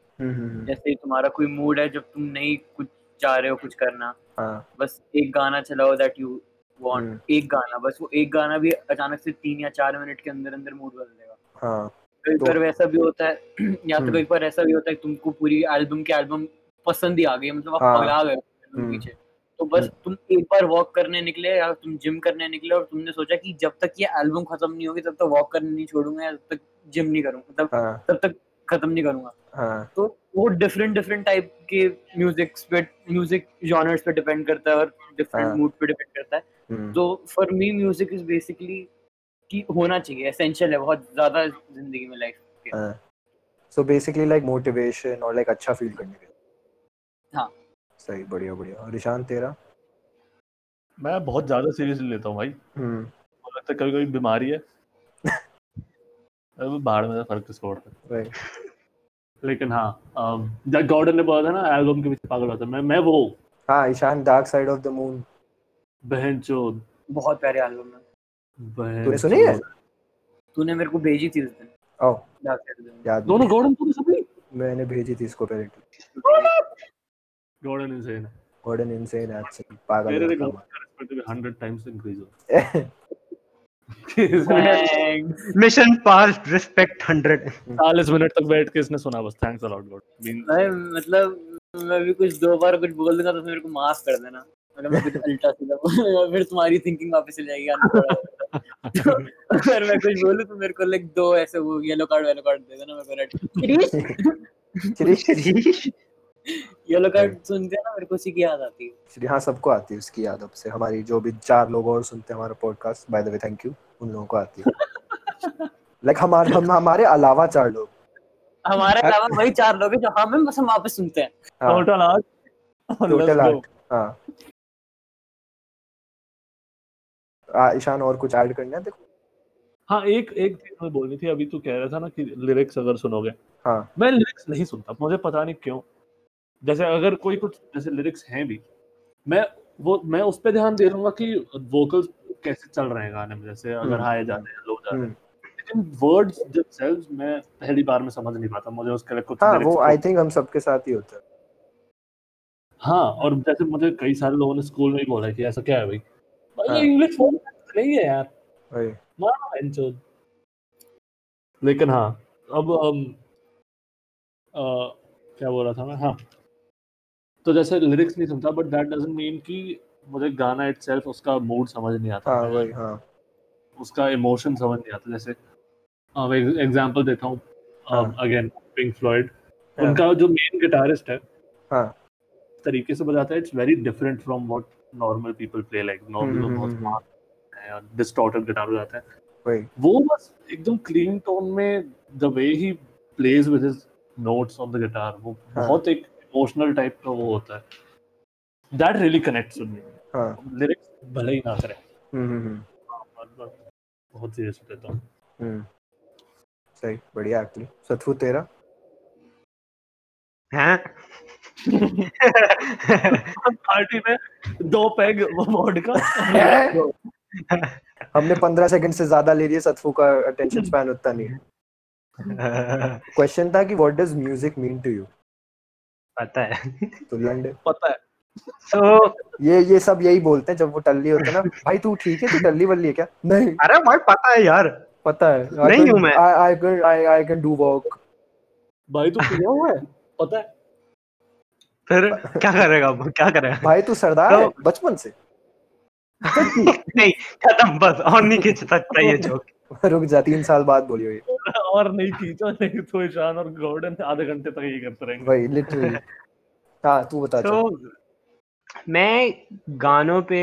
जैसे तुम्हारा कोई मूड है जब तुम नहीं कुछ चाह रहे हो कुछ करना हाँ बस एक गाना चलाओ दैट यू हम्म। वांट एक गाना बस वो एक गाना भी अचानक से तीन या चार मिनट के अंदर अंदर मूड बदल देगा हाँ कई तो- बार वैसा भी होता है या तो हम्म। कई बार ऐसा भी होता है तुमको पूरी एल्बम के एल्बम पसंद ही आ गई मतलब आप हाँ। पगला गए हम्म। पीछे तो बस तुम एक बार वॉक करने निकले या तुम जिम करने निकले और तुमने सोचा कि जब तक ये एल्बम खत्म नहीं होगी तब तक वॉक करने नहीं छोड़ूँगा या तब तक जिम नहीं करूँगा तब हाँ तब तक खत्म नहीं करूँगा। हाँ। तो वो डिफरेंट डिफरेंट टाइप के म्यूज़िक पे म्यूज़िक जॉनर्स पे डिपेंड करता है और डिफरेंट हाँ। मूड पे डिपेंड करता है। हम्म, तो for me music is basically कि होना चाहिए एसेंशियल है बहुत ज़्यादा ज़िंदगी में लाइफ के। हाँ। सो बेसिकली लाइक मोटिवेशन और लाइक अच्छा फील करने के लिए। हाँ। सही बढ़िया बढ़िया। और ईशान तेरा? मैं बहुत ज़्यादा सीरियसली लेता हूँ भाई। हम्म। लगता है कभी कभी बीमारी है। बाहर में फ़र्क किसको पड़ता है लेकिन हाँ गॉर्डन ने बोला था ना एल्बम के पीछे पागल होता मैं मैं वो हाँ। Ishaan Dark Side of the Moon बहन चोद। बहुत प्यारे एल्बम है। बहन तूने सुनी है? तूने मेरे को भेजी थी उस दिन। ओ। याद दोनों गॉर्डन पूरी सुनी? मैंने भेजी थी इसको पहले। गॉर्डन इंसेन है। गॉर्डन इनसेन एक्चुअली पागल मेरे रिकॉर्ड का 100 टाइम्स इंक्रीज हो। Mission passed. Respect 100. 40 मिनट तक बैठ के इसने सुना बस थैंक्स अ लॉट गॉड भाई मतलब मैं भी कुछ दो बार कुछ बोल दूँगा तो मेरे को माफ़ कर देना। अगर मैं कुछ उल्टा सीधा फिर तुम्हारी थिंकिंग वापस चली जाएगी तो अगर मैं कुछ बोलूँ तो मेरे को लाइक दो ऐसे वो येलो कार्ड येलो कार्ड दे देना मेरे को रेड येलो कार्ड सुनते हैं ना मेरे को उसी की याद आती है। हाँ सबको आती है उसकी याद अब से। हमारी जो भी चार लोग और सुनते हैं हमारा podcast by the way thank you उन लोगों को आती है। लाइक हमारे हम हमारे अलावा चार लोग। हमारे अलावा वही चार लोग हैं जो हमें बस हम वापस सुनते हैं। हाँ। टोटल आठ। टोटल आठ हाँ। ईशान और कुछ ऐड करना है? देखो। हाँ एक एक चीज़ मैं बोलनी थी अभी तू कह रहा था ना कि लिरिक्स अगर सुनोगे। हाँ। मैं लिरिक्स नहीं सुनता मुझे पता नहीं क्यों। जैसे अगर कोई कुछ जैसे लिरिक्स हैं भी मैं वो मैं उस पर ध्यान दे लूँगा कि वोकल्स कैसे चल रहे हैं गाने में? जैसे अगर हम्म, हाई जाते हैं लो जाते हैं। हम्म, लेकिन वर्ड्स themselves मैं पहली बार में समझ नहीं पाता। मुझे उसके लिए कुछ हाँ वो आई थिंक हम सबके साथ ही होता है। हाँ और जैसे मुझे कई सारे लोगों ने स्कूल में ही बोला कि ऐसा क्या है भाई? भाई हाँ। ये इंग्लिश वर्ड नहीं है यार। वही। मारो बहनचोद। लेकिन हाँ अब अम, अ, क्या बोल रहा था मैं? हाँ। तो जैसे लिरिक्स नहीं सुनता बट दैट डजंट मीन कि मुझे गाना इटसेल्फ उसका मूड समझ नहीं आता। हाँ वही हाँ। उसका इमोशन समझ नहीं आता। जैसे एग्जांपल देता हूँ। Again pink Floyd. उनका जो मेन गिटारिस्ट है हाँ। तरीके से बजाता है it's very different from what normal people play like normal बहुत डिस्टॉर्टेड गिटार बजाता है। वो बस एकदम क्लीन टोन में the way he plays with his notes on the guitar वो हाँ। बहुत एक इमोशनल टाइप का वो होता है। That really connects with me lyrics भले ही ना करे। हम्म हम्म हम्म, बहुत- बहुत- बहुत सीरियस लेता हूँ। हम्म। सही बढ़िया एक्चुअली सतफू तेरा? हैं? पार्टी में दो पैग वो वोडका हमने पंद्रह सेकंड से ज़्यादा ले लिए सतफू का अटेंशन स्पैन उतना नहीं क्वेश्चन था कि what does music mean to you पता है। तो लंडे। पता है। सो ये ये सब यही बोलते हैं जब वो टल्ली होते हैं ना भाई तू ठीक है? तू टल्ली वल्ली है क्या? नहीं। अरे भाई पता है यार। पता है। नहीं हूँ मैं। I I can I I can do work भाई तू पिया हुआ है? पता है। फिर क्या करेगा वो क्या करेगा? भाई तू सरदार है तो- बचपन से। नहीं खत्म बस और नहीं खींच सकता ये जोक रुक जा तीन साल बाद बोलियो ये। और नहीं खींचा नहीं तो ईशान और गॉर्डन आधे घंटे तक ये करते रहेंगे। भाई लिटरली हाँ तू बता चल। तो मैं गानों पे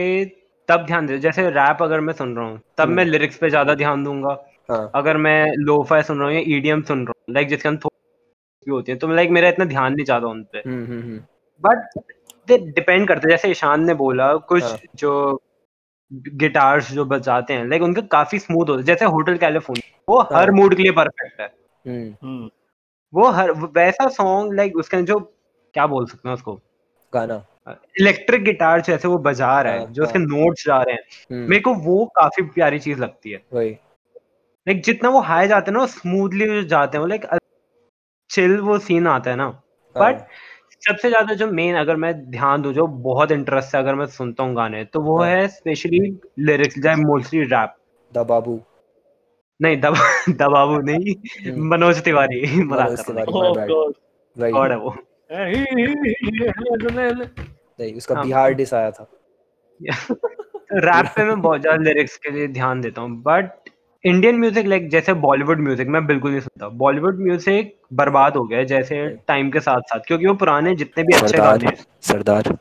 तब ध्यान दे जैसे रैप अगर मैं सुन रहा हूँ तब हम्म। मैं लिरिक्स पे ज़्यादा ध्यान दूँगा। हाँ। अगर मैं लोफाई सुन रहा हूँ या ईडीएम सुन रहा हूँ लाइक जिसके अंदर थोड़ी होती है तो लाइक मेरा इतना ध्यान नहीं ज़्यादा उन पे। हम्म हम्म हम्म। बट डिपेंड करता है जैसे ईशान ने बोला कुछ हाँ। जो गिटार्स जो बजाते हैं लाइक उनके काफ़ी स्मूथ होते हैं जैसे होटल कैलिफ़ोर्निया वो हाँ। हर मूड के लिए परफेक्ट है। हम्म। हम्म। वो हर वैसा सॉन्ग लाइक उसके जो क्या बोल सकते हैं उसको? गाना। इलेक्ट्रिक गिटार जैसे वो बजा रहा है हाँ, जो उसके हाँ। नोट्स जा रहे हैं हम्म मेरे को वो काफ़ी प्यारी चीज़ लगती है लाइक जितना वो हाई जाते हैं ना स्मूथली जाते हैं लाइक चिल वो सीन आता है ना हाँ, बट सबसे ज़्यादा जो मेन अगर मैं ध्यान दूँ जो बहुत इंटरेस्ट है अगर मैं सुनता हूँ गाने तो वो हाँ। है specially lyrics mostly rap the बाबू नहीं दबा दबाबू नहीं हम्म, मनोज तिवारी मज़ाक मनोज कर रहा तिवारी, Oh गॉड है वो नहीं उसका हाँ। बिहार डिस आया था। रैप पे मैं बहुत ज़्यादा लिरिक्स के लिए ध्यान देता हूँ बट इंडियन म्यूज़िक लाइक जैसे बॉलीवुड म्यूज़िक मैं बिल्कुल नहीं सुनता। बॉलीवुड म्यूज़िक बर्बाद हो गया जैसे टाइम के साथ साथ क्योंकि वो पुराने जितने भी अच्छे गाने हैं। सरदार।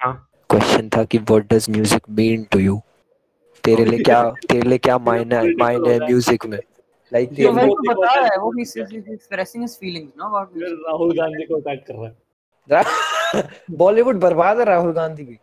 हाँ। क्वेश्चन था कि what does music mean to you तेरे लिए क्या तेरे लिए क्या मायने है मायने है म्यूज़िक में? लाइक ये को तो बता बता रहा है वो ही expressing his feelings no about Rahul Gandhi को अटैक कर रहा है। बॉलीवुड बर्बाद है राहुल गांधी की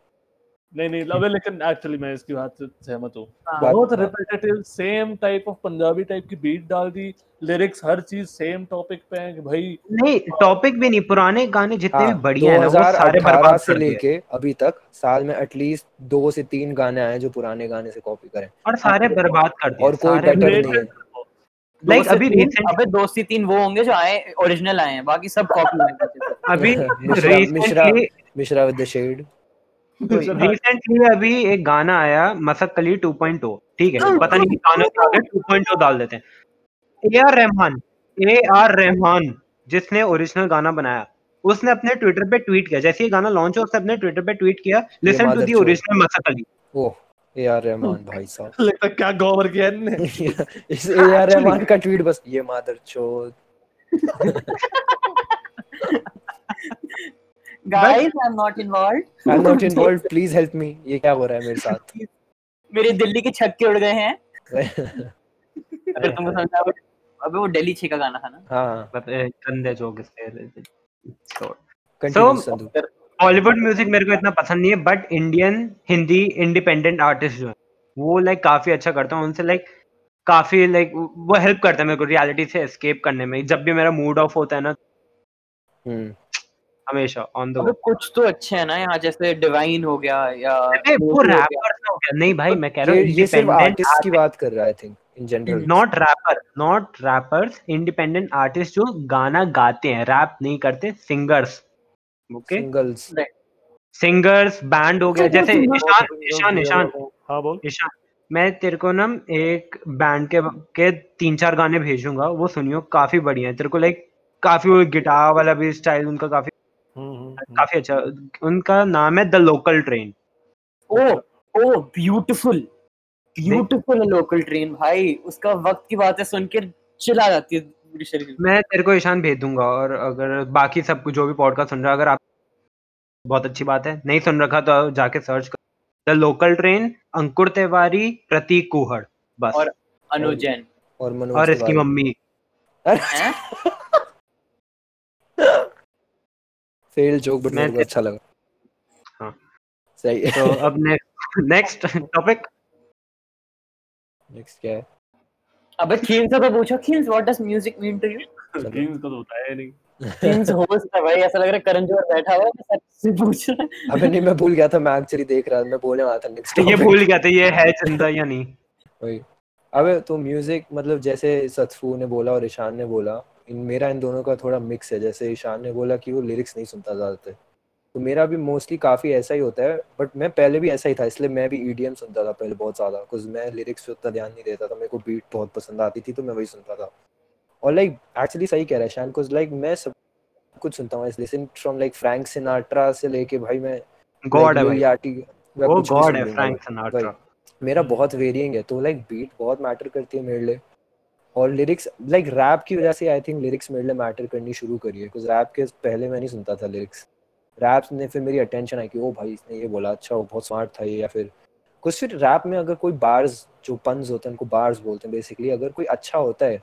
नहीं नहीं अबे लेकिन एक्चुअली मैं इसकी बात से सहमत हूँ। बहुत repetitive same type of Punjabi type की बीट डाल दी। लिरिक्स हर चीज़ सेम टॉपिक पे है कि भाई नहीं टॉपिक भी नहीं पुराने गाने जितने भी हाँ, बढ़िया है ना वो सारे बर्बाद से लेके अभी तक साल में एटलीस्ट दो से तीन गाने आए जो पुराने गाने से कॉपी करें। और सारे बर्बाद कर दिए और कोई Related- नहीं है। से अभी recent- अबे दो से तीन वो होंगे जो आए ओरिजिनल आए हैं बाकी सब कॉपी हैं। अभी Mishra Mishra recently Mishra with the shade recently अभी एक गाना आया मसक कली 2.0 ठीक है? पता नहीं गाना के आगे 2.0 डाल देते हैं। A R Rahman A R Rahman जिसने ओरिजिनल गाना बनाया उसने अपने ट्विटर पे ट्वीट किया। जैसे ये गाना लॉन्च हुआ उसने अपने ट्विटर पे ट्वीट किया listen to the original Masakali. Oh. A R Rahman भाई साहब। लगता क्या गौर किया इनने। इस ए आर रहमान का ट्वीट बस ये मादर चोद। Guys I am not involved I am not involved please help me ये क्या हो रहा है मेरे साथ? मेरे दिल्ली के छक्के उड़ गए हैं। अगर तुमको समझा अबे वो दिल्ली छे का गाना था ना। हाँ। गंदे जोक इसके कंटिन्यू संदू बॉलीवुड म्यूज़िक मेरे को इतना पसंद नहीं है but Indian Hindi independent artist जो है वो लाइक काफ़ी अच्छा करते हैं उनसे लाइक काफ़ी लाइक वो हेल्प करता है मेरे को रियलिटी से एस्केप करने में। जब भी मेरा मूड ऑफ़ होता है ना हम्म। हमेशा ऑन द कुछ तो अच्छे हैं ना यहाँ जैसे डिवाइन हो गया या वो रैपर हो गया। नहीं भाई मैं कह रहा हूँ ये सिर्फ़ आर्टिस्ट की बात कर रहा है I think in general not rapper not rappers independent artist जो गाना गाते हैं रैप नहीं करते singers okay singles singers band हो गया जैसे ईशान ईशान ईशान। हाँ बोल। ईशान। मैं तेरे को ना एक बैंड के के तीन चार गाने भेजूँगा वो सुनियो काफ़ी बढ़िया है। तेरे को लाइक काफ़ी वो गिटार वाला भी स्टाइल उनका काफ़ी हम्म, हम्म, हम्म। काफ़ी अच्छा उनका नाम है the local train oh oh beautiful beautiful local train भाई। उसका वक्त की बातें सुन के चिल्ला जाती है। पूरी शरीर मैं तेरे को ईशान भेज दूँगा और अगर बाकी सब कुछ जो भी पॉडकास्ट सुन रहा है अगर आप बहुत अच्छी बात है। नहीं सुन रखा तो जाके सर्च कर। The local train Ankur Tiwari Prateek Kuhad बस। और अनुज जैन और मनोज और इसकी मम्मी। फेल जोक बट मैं मेरे को अच्छा लगा। हाँ। सही तो अब नेक्स्ट नेक्स्ट टॉपिक नेक्स्ट क्या है? अबे खीन से तो पूछो। खीन what does music mean to you Kings का तो होता है नहीं। खीन होस्ट है भाई ऐसा लग रहा है करण जोहर बैठा हुआ है सच से पूछ रहा है। अबे नहीं मैं भूल गया था मैं एक्चुअली देख रहा था मैं बोलने वाला था नेक्स्ट ये भूल गया था ये है ज़िंदा या नहीं? वही। अबे तो म्यूज़िक मतलब जैसे सतफू ने बोला और ईशान ने बोला इन मेरा इन दोनों का थोड़ा मिक्स है जैसे ईशान ने बोला कि वो लिरिक्स नहीं सुनता ज़्यादातर। तो मेरा भी मोस्टली काफ़ी ऐसा ही होता है बट मैं पहले भी ऐसा ही था इसलिए मैं भी ईडीएम सुनता था पहले बहुत ज़्यादा कुछ मैं लिरिक्स पे उतना ध्यान नहीं देता था मेरे को बीट बहुत पसंद आती थी तो मैं वही सुनता था। और लाइक एक्चुअली सही कह रहा है शान कुछ लाइक मैं सब कुछ सुनता हूँ listen from like Frank Sinatra से लेके भाई मैं गॉड है वो गॉड है फ्रैंक सिनाट्रा मेरा बहुत वेरिएंग है तो लाइक बीट बहुत मैटर करती है मेरे लिए। और लिरिक्स लाइक रैप की वजह से आई थिंक लिरिक्स मेरे लिए मैटर करनी शुरू करी है बिकॉज़ रैप के पहले मैं नहीं सुनता था लिरिक्स रैप ने फिर मेरी अटेंशन आई कि ओ भाई इसने ये बोला अच्छा वो बहुत स्मार्ट था ये या फिर कुछ फिर रैप में अगर कोई बार्स जो पन्स होते हैं उनको बार्स बोलते हैं बेसिकली अगर कोई अच्छा होता है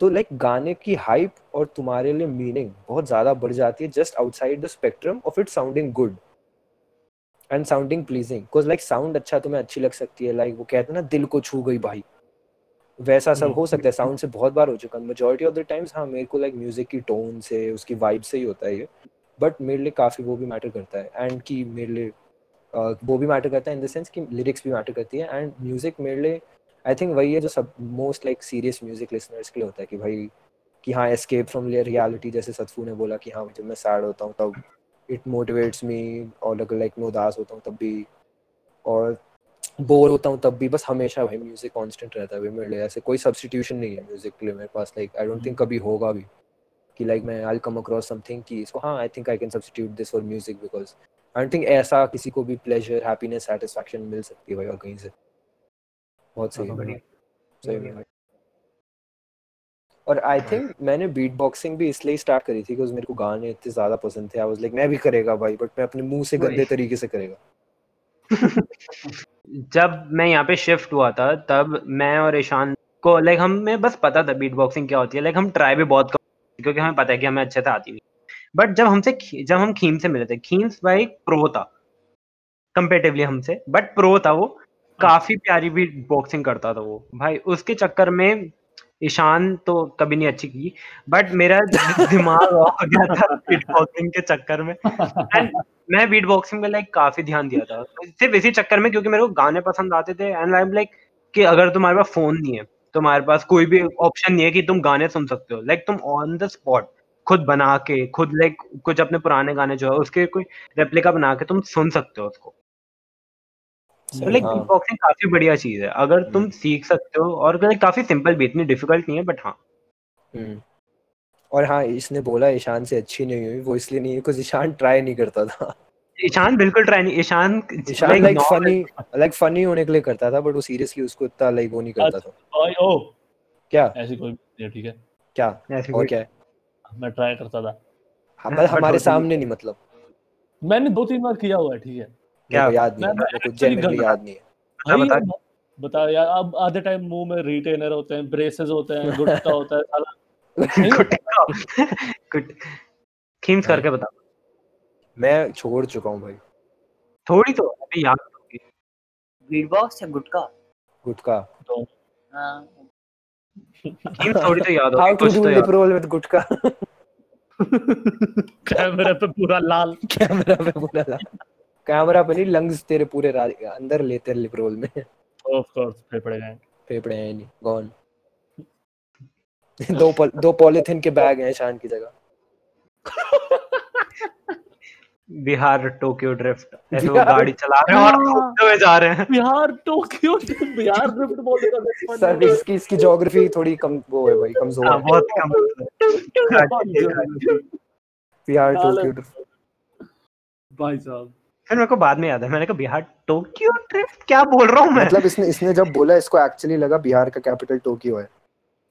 तो लाइक गाने की हाइप और तुम्हारे लिए मीनिंग बहुत ज़्यादा बढ़ जाती है just outside the spectrum of it sounding good and sounding pleasing because like sound अच्छा तुम्हें अच्छी लग सकती है लाइक like, वो कहते हैं ना दिल को छू गई भाई। वैसा सब हो सकता है साउंड से बहुत बार हो चुका है। मेजोरिटी ऑफ़ द टाइम्स हाँ मेरे को लाइक म्यूज़िक की टोन से उसकी वाइब से ही होता है ये। बट मेरे लिए काफ़ी वो भी मैटर करता है एंड कि मेरे लिए uh, वो भी मैटर करता है इन द सेंस कि लिरिक्स भी मैटर करती है एंड म्यूज़िक मेरे लिए आई थिंक वही है जो सब most like serious music listeners के लिए होता है कि भाई कि हाँ एस्केप फ्रॉम रियलिटी जैसे सतफू ने बोला कि हाँ जब मैं सैड होता हूँ तब इट मोटिवेट्स मी और अगर लाइक मैं उदास होता हूँ तब भी और बोर होता हूँ तब भी बस हमेशा भाई म्यूज़िक कांस्टेंट रहता है मेरे लिए ऐसे कोई सब्सटीट्यूशन नहीं है म्यूज़िक के लिए मेरे पास लाइक आई डोंट थिंक कभी होगा भी। कि लाइक मैं आई कम अक्रॉस समथिंग कि इसको हाँ I think I can substitute this for music because I don't think ऐसा किसी को भी प्लेजर हैप्पीनेस सेटिस्फैक्शन मिल सकती है भाई और कहीं से। बहुत सही है सही में और आई थिंक मैंने बीट बॉक्सिंग भी इसलिए स्टार्ट करी थी बिकॉज़ मेरे को गाने इतने ज़्यादा पसंद थे। आई वाज लाइक मैं भी करेगा भाई बट मैं अपने मुँह से गंदे तरीके से करेगा। जब मैं यहाँ पे शिफ्ट हुआ था तब मैं और ईशान को लाइक हमें बस पता था बीट बॉक्सिंग क्या होती है। लाइक हम ट्राई भी बहुत कम क्योंकि हमें पता है कि हमें अच्छे से आती नहीं। बट जब हमसे जब हम खीम से मिले थे खीम्स भाई प्रो था कंपेटिवली हमसे। बट प्रो था वो काफ़ी प्यारी बीट बॉक्सिंग करता था वो। भाई उसके चक्कर में ईशान तो कभी नहीं अच्छी की। बट मेरा दिमाग हो गया था बीट बॉक्सिंग के चक्कर में। एंड मैं बीट बॉक्सिंग में लाइक काफ़ी ध्यान दिया था। सिर्फ़ इसी चक्कर में, क्योंकि मेरे को गाने पसंद आते थे। एंड आई एम लाइक कि अगर तुम्हारे पास फ़ोन नहीं है तुम्हारे पास कोई भी ऑप्शन नहीं है कि तुम गाने सुन सकते हो लाइक तुम ऑन द स्पॉट खुद बना के खुद लाइक कुछ अपने पुराने गाने जो है उसके कोई रेप्लिका बना के तुम सुन सकते हो उसको लाइक। बीट बॉक्सिंग काफ़ी बढ़िया चीज़ है अगर तुम हम्म। सीख सकते हो और काफ़ी सिंपल भी इतनी डिफ़िकल्ट नहीं है बट हाँ हम्म। और हाँ इसने बोला ईशान से अच्छी नहीं हुई वो इसलिए नहीं है बिकॉज़ ईशान ट्राई नहीं करता था ईशान बिल्कुल ट्राई नहीं Ishaan Ishaan like funny like funny होने के लिए करता था बट वो सीरियसली उसको इतना लाइक वो नहीं करता था। ओए ओ। क्या? ऐसी कोई नहीं ठीक है। क्या? ऐसे और कोई- क्या? है मैं ट्राई करता था। हाँ, हाँ, मतलब but हमारे सामने नहीं मतलब। मैंने दो तीन बार किया हुआ है ठीक है। क्या? याद नहीं है मेरे जेन्युइनली याद नहीं है। बता, बता। अब- बता यार अब आधे टाइम मुँह में रिटेनर होते हैं ब्रेसेस होते हैं गुटका होता है साला गुटका गुट खीम्स हाँ। करके बता मैं छोड़ चुका हूँ भाई। थोड़ी तो अभी याद होगी। बीट बॉक्स या गुटका गुटका हाँ। थोड़ी तो याद हाउ टू डू तो लिप रोल विद गुटका कैमरे पे पूरा लाल। कैमरा पे पूरा ला कैमरा पे नहीं लंग्स तेरे पूरे अंदर लेते लिप रोल में। ऑफ़ कोर्स फेफड़े गए फेफड़े हैं नहीं गॉन दो पॉल, दो पॉलीथिन के बैग हैं शान की जगह। बिहार टोक्यो ड्रिफ्ट ऐसे वो बिहार- गाड़ी चला रहे हैं और घूमते हुए जा रहे हैं। बिहार टोक्यो बिहार ड्रिफ्ट बोल देगा सर इसकी इसकी ज्योग्राफी थोड़ी कम वो है भाई कमज़ोर हाँ है। बहुत कम। बिहार टोक्यो भाई साहब। फिर मेरे को बाद में याद है मैंने कहा बिहार टोक्यो ड्रिफ्ट? क्या बोल रहा हूँ मैं? मतलब इसने इसने जब बोला इसको एक्चुअली लगा बिहार का कैपिटल टोक्यो है।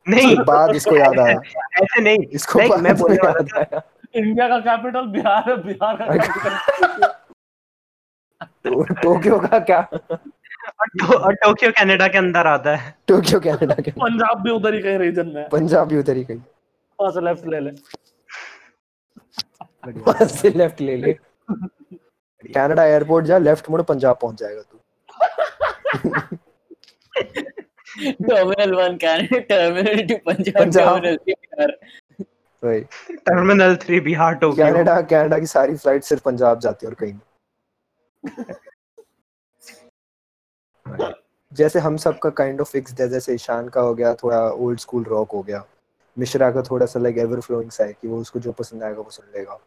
नहीं। बाद इसको याद आया। ऐसे नहीं। इसको मैं बोलने वाला याद आया। इंडिया का कैपिटल बिहार है बिहार का कैपिटल। तो टोक्यो का क्या? टोक्यो कनाडा के अंदर आता है। टोक्यो कनाडा के पंजाब भी उधर ही कहीं रीजन में पंजाब भी उधर ही कहीं। वहाँ से लेफ़्ट ले ले। वहाँ से लेफ़्ट ले ले। कनाडा एयरपोर्ट जा लेफ़्ट मुड़ पंजाब पहुँच जाएगा तू। Terminal one Canada terminal two Punjab. Terminal वही। Terminal three Bihar Tokyo Canada Canada की सारी फ़्लाइट सिर्फ़ पंजाब जाती है और कहीं नहीं। जैसे हम सबका काइंड ऑफ़ फिक्स्ड है जैसे ईशान का हो गया थोड़ा ओल्ड स्कूल रॉक हो गया। मिश्रा का थोड़ा सा लाइक एवर फ्लोइंग सा है कि वो उसको जो पसंद आएगा वो सुन लेगा।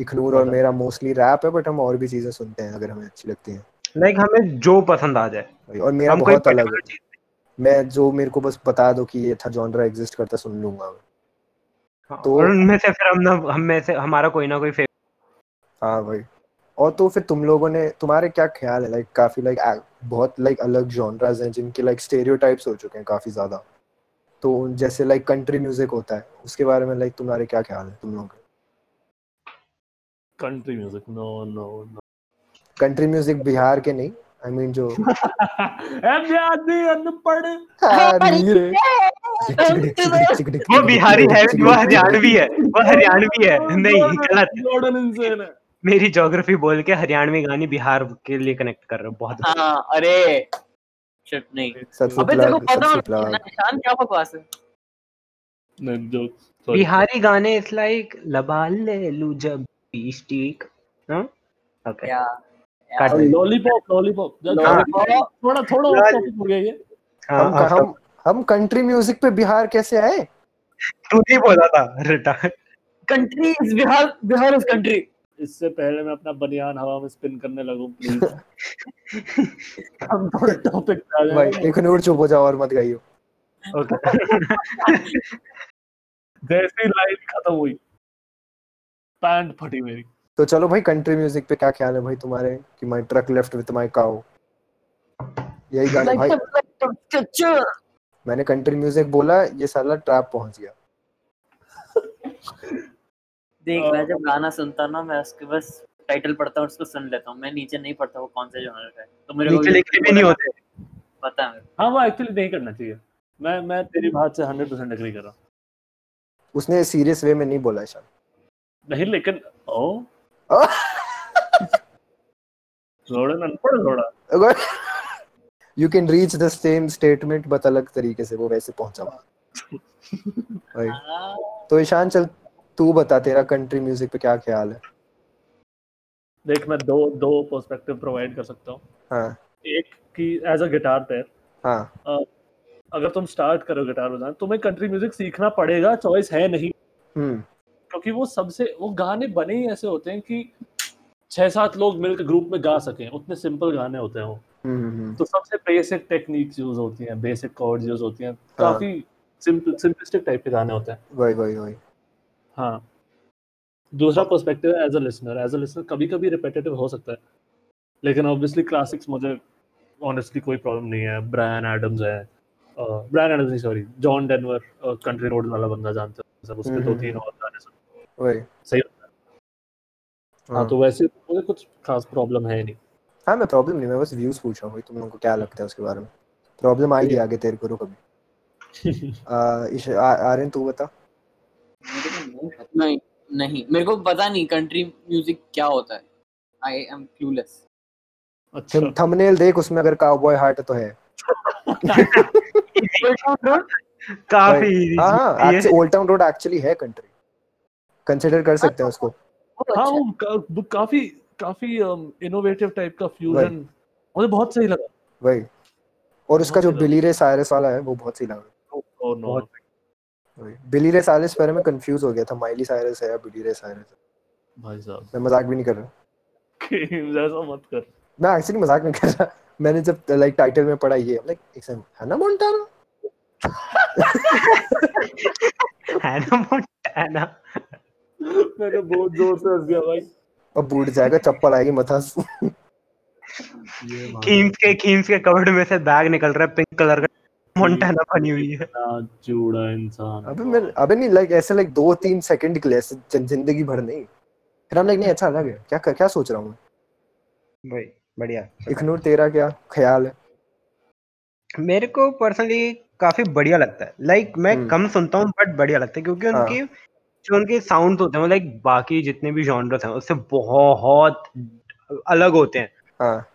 इखनूर और मेरा मोस्टली रैप है बट हम और भी चीज़ें सुनते हैं अगर हमें अच्छी लगती हैं। लाइक हमें जो पसंद आ जाए। और मेरा बहुत अलग है। मैं जो मेरे को बस बता दो कि ये था जॉनरा एग्जिस्ट करता सुन लूँगा मैं। हाँ, तो- और उनमें से फिर हम ना हम में से हमारा कोई ना कोई फेवरेट हाँ भाई। और तो फिर तुम लोगों ने तुम्हारे क्या ख्याल है? लाइक काफ़ी लाइक बहुत लाइक अलग जॉनराज हैं जिनके लाइक स्टेरियोटाइप्स हो चुके हैं काफ़ी ज़्यादा। तो जैसे लाइक कंट्री म्यूज़िक होता है उसके बारे में लाइक तुम्हारे क्या ख्याल है तुम लोगों के? Country music no no no country music Bihar के नहीं आई मीन जो हाँ, वो बिहारी है वो हरियाणवी है वो हरियाणवी है। नहीं गलत। है। है। मेरी ज्योग्राफी बोल के हरियाणवी गाने बिहार के लिए कनेक्ट कर रहे हो बहुत हाँ अरे शिट नहीं। अबे तेरे को पता निशान क्या बकवास है नहीं जो बिहारी गाने इट्स लाइक लबाले लू जब स्टिक ओके या। लॉलीपॉप थोड़ा थोड़ा हो गया ये। हम हाँ, हम हम कंट्री म्यूज़िक पे बिहार कैसे आए? तू नहीं बोला था retard country is Bihar Bihar is country इससे पहले मैं अपना बनियान हवा में स्पिन करने लगूं प्लीज़ हम थोड़े टॉपिक पे भाई एक नूर चुप हो जाओ और मत गाइयो। ओके जैसी लाइन खत्म हुई पैंट फटी मेरी। तो चलो भाई कंट्री म्यूज़िक पे क्या ख्याल है भाई तुम्हारे? कि my truck left with my cow यही गाना भाई। मैंने कंट्री म्यूज़िक बोला ये साला ट्रैप पहुँच गया। देख मैं जब गाना सुनता ना मैं उसके बस टाइटल पढ़ता हूँ उसको सुन लेता हूँ। मैं नीचे नहीं पढ़ता वो कौन सा जॉनर का है। तो मेरे नीचे लिखे भी नहीं होते। पता है हाँ वो एक्चुअली नहीं करना चाहिए। मैं मैं तेरी बात से 100% एग्री कर रहा हूँ। उसने सीरियस वे में नहीं बोला शायद। नहीं लेकिन ओ you can reach the same statement but अलग तरीके से वो वैसे पहुँचा। भाई। हाँ, तो ईशान चल तू बता तेरा कंट्री म्यूज़िक पे क्या ख्याल है? देख मैं दो दो पर्सपेक्टिव प्रोवाइड कर सकता हूँ। हाँ। एक कि एज अ गिटार प्लेयर हाँ। अगर तुम स्टार्ट करो गिटार बजाना तुम्हें कंट्री म्यूज़िक सीखना पड़ेगा चॉइस है नहीं। हम्म। क्योंकि वो सबसे वो गाने बने ही ऐसे होते हैं कि छह सात लोग मिलकर ग्रुप में गा सकें उतने सिंपल गाने होते हैं वो। हम्म हम्म तो सबसे बेसिक टेक्निक्स यूज़ होती हैं बेसिक कॉर्ड्स यूज़ होती हैं हाँ। काफ़ी सिंपल सिंपलिस्टिक टाइप के गाने होते हैं। वही वही वही। हाँ। दूसरा पर्सपेक्टिव है as a listener as a listener कभी कभी रिपीटेटिव हो सकता है। लेकिन ऑब्वियसली क्लासिक्स मुझे ऑनेस्टली कोई प्रॉब्लम नहीं है। ब्रायन एडम्स है। ब्रायन एडम्स नहीं sorry John Denver country road वाला बंदा जानते हो सब उसके दो हम्म, तीन और वही। सही होता है। हाँ तो वैसे मुझे कुछ खास प्रॉब्लम है नहीं। हाँ मैं प्रॉब्लम नहीं मैं बस व्यूज़ पूछ रहा हूँ तुम लोगों को क्या लगता है उसके बारे में। प्रॉब्लम आएगी आगे तेरे को रुक अभी। आ, इश- आ- आर्यन तू बता। नहीं नहीं नहीं मेरे को पता नहीं कंट्री म्यूज़िक क्या होता है। आई एम क्लूलेस अच्छा। थंबनेल देख उसमें अगर काउबॉय हार्ट तो है। काफ़ी हाँ हाँ ओल्ड टाउन रोड एक्चुअली है कंट्री कंसिडर कर सकते हैं उसको। हाँ वो का, काफ़ी काफ़ी इनोवेटिव टाइप का फ्यूजन मुझे बहुत सही लगा। वही। और उसका जो बिली रे साइरस वाला है वो बहुत सही लगा। और नो बहुत बिली रे साइरस पर मैं कंफ्यूज हो गया था। माइली साइरस है या बिली रे साइरस है। भाई साहब। मैं मज़ाक भी नहीं कर रहा। ऐसा मत कर। मैं एक्चुअली मज़ाक नहीं कर रहा। मैंने जब लाइक टाइटल में पढ़ा ये लाइक एक सेकंड हना मोंटाना है ना मोंटाना मैंने बहुत ज़ोर से हंस दिया भाई। अब बूट जाएगा चप्पल आएगी मथा ये खीम्स के खीम्स के कवर्ड में से बैग निकल रहा है पिंक कलर का। मोंटाना बनी हुई है। चूड़ा इंसान। अबे मैं अबे नहीं लाइक ऐसे लाइक दो तीन सेकंड के लिए ऐसे ज़िंदगी भर नहीं। फिर हम लाइक नहीं अच्छा अलग है। क्या क्या सोच रहा हूँ मैं? भाई बढ़िया। इग्नोर तेरा क्या ख्याल है? मेरे को पर्सनली काफ़ी बढ़िया लगता है। लाइक मैं हम्म। कम सुनता हूँ बट बढ़िया लगता है क्योंकि हाँ। उनके जो उनके साउंड होते हैं लाइक बाकी जितने भी जॉनर्स हैं उससे बहुत अलग होते हैं। हाँ।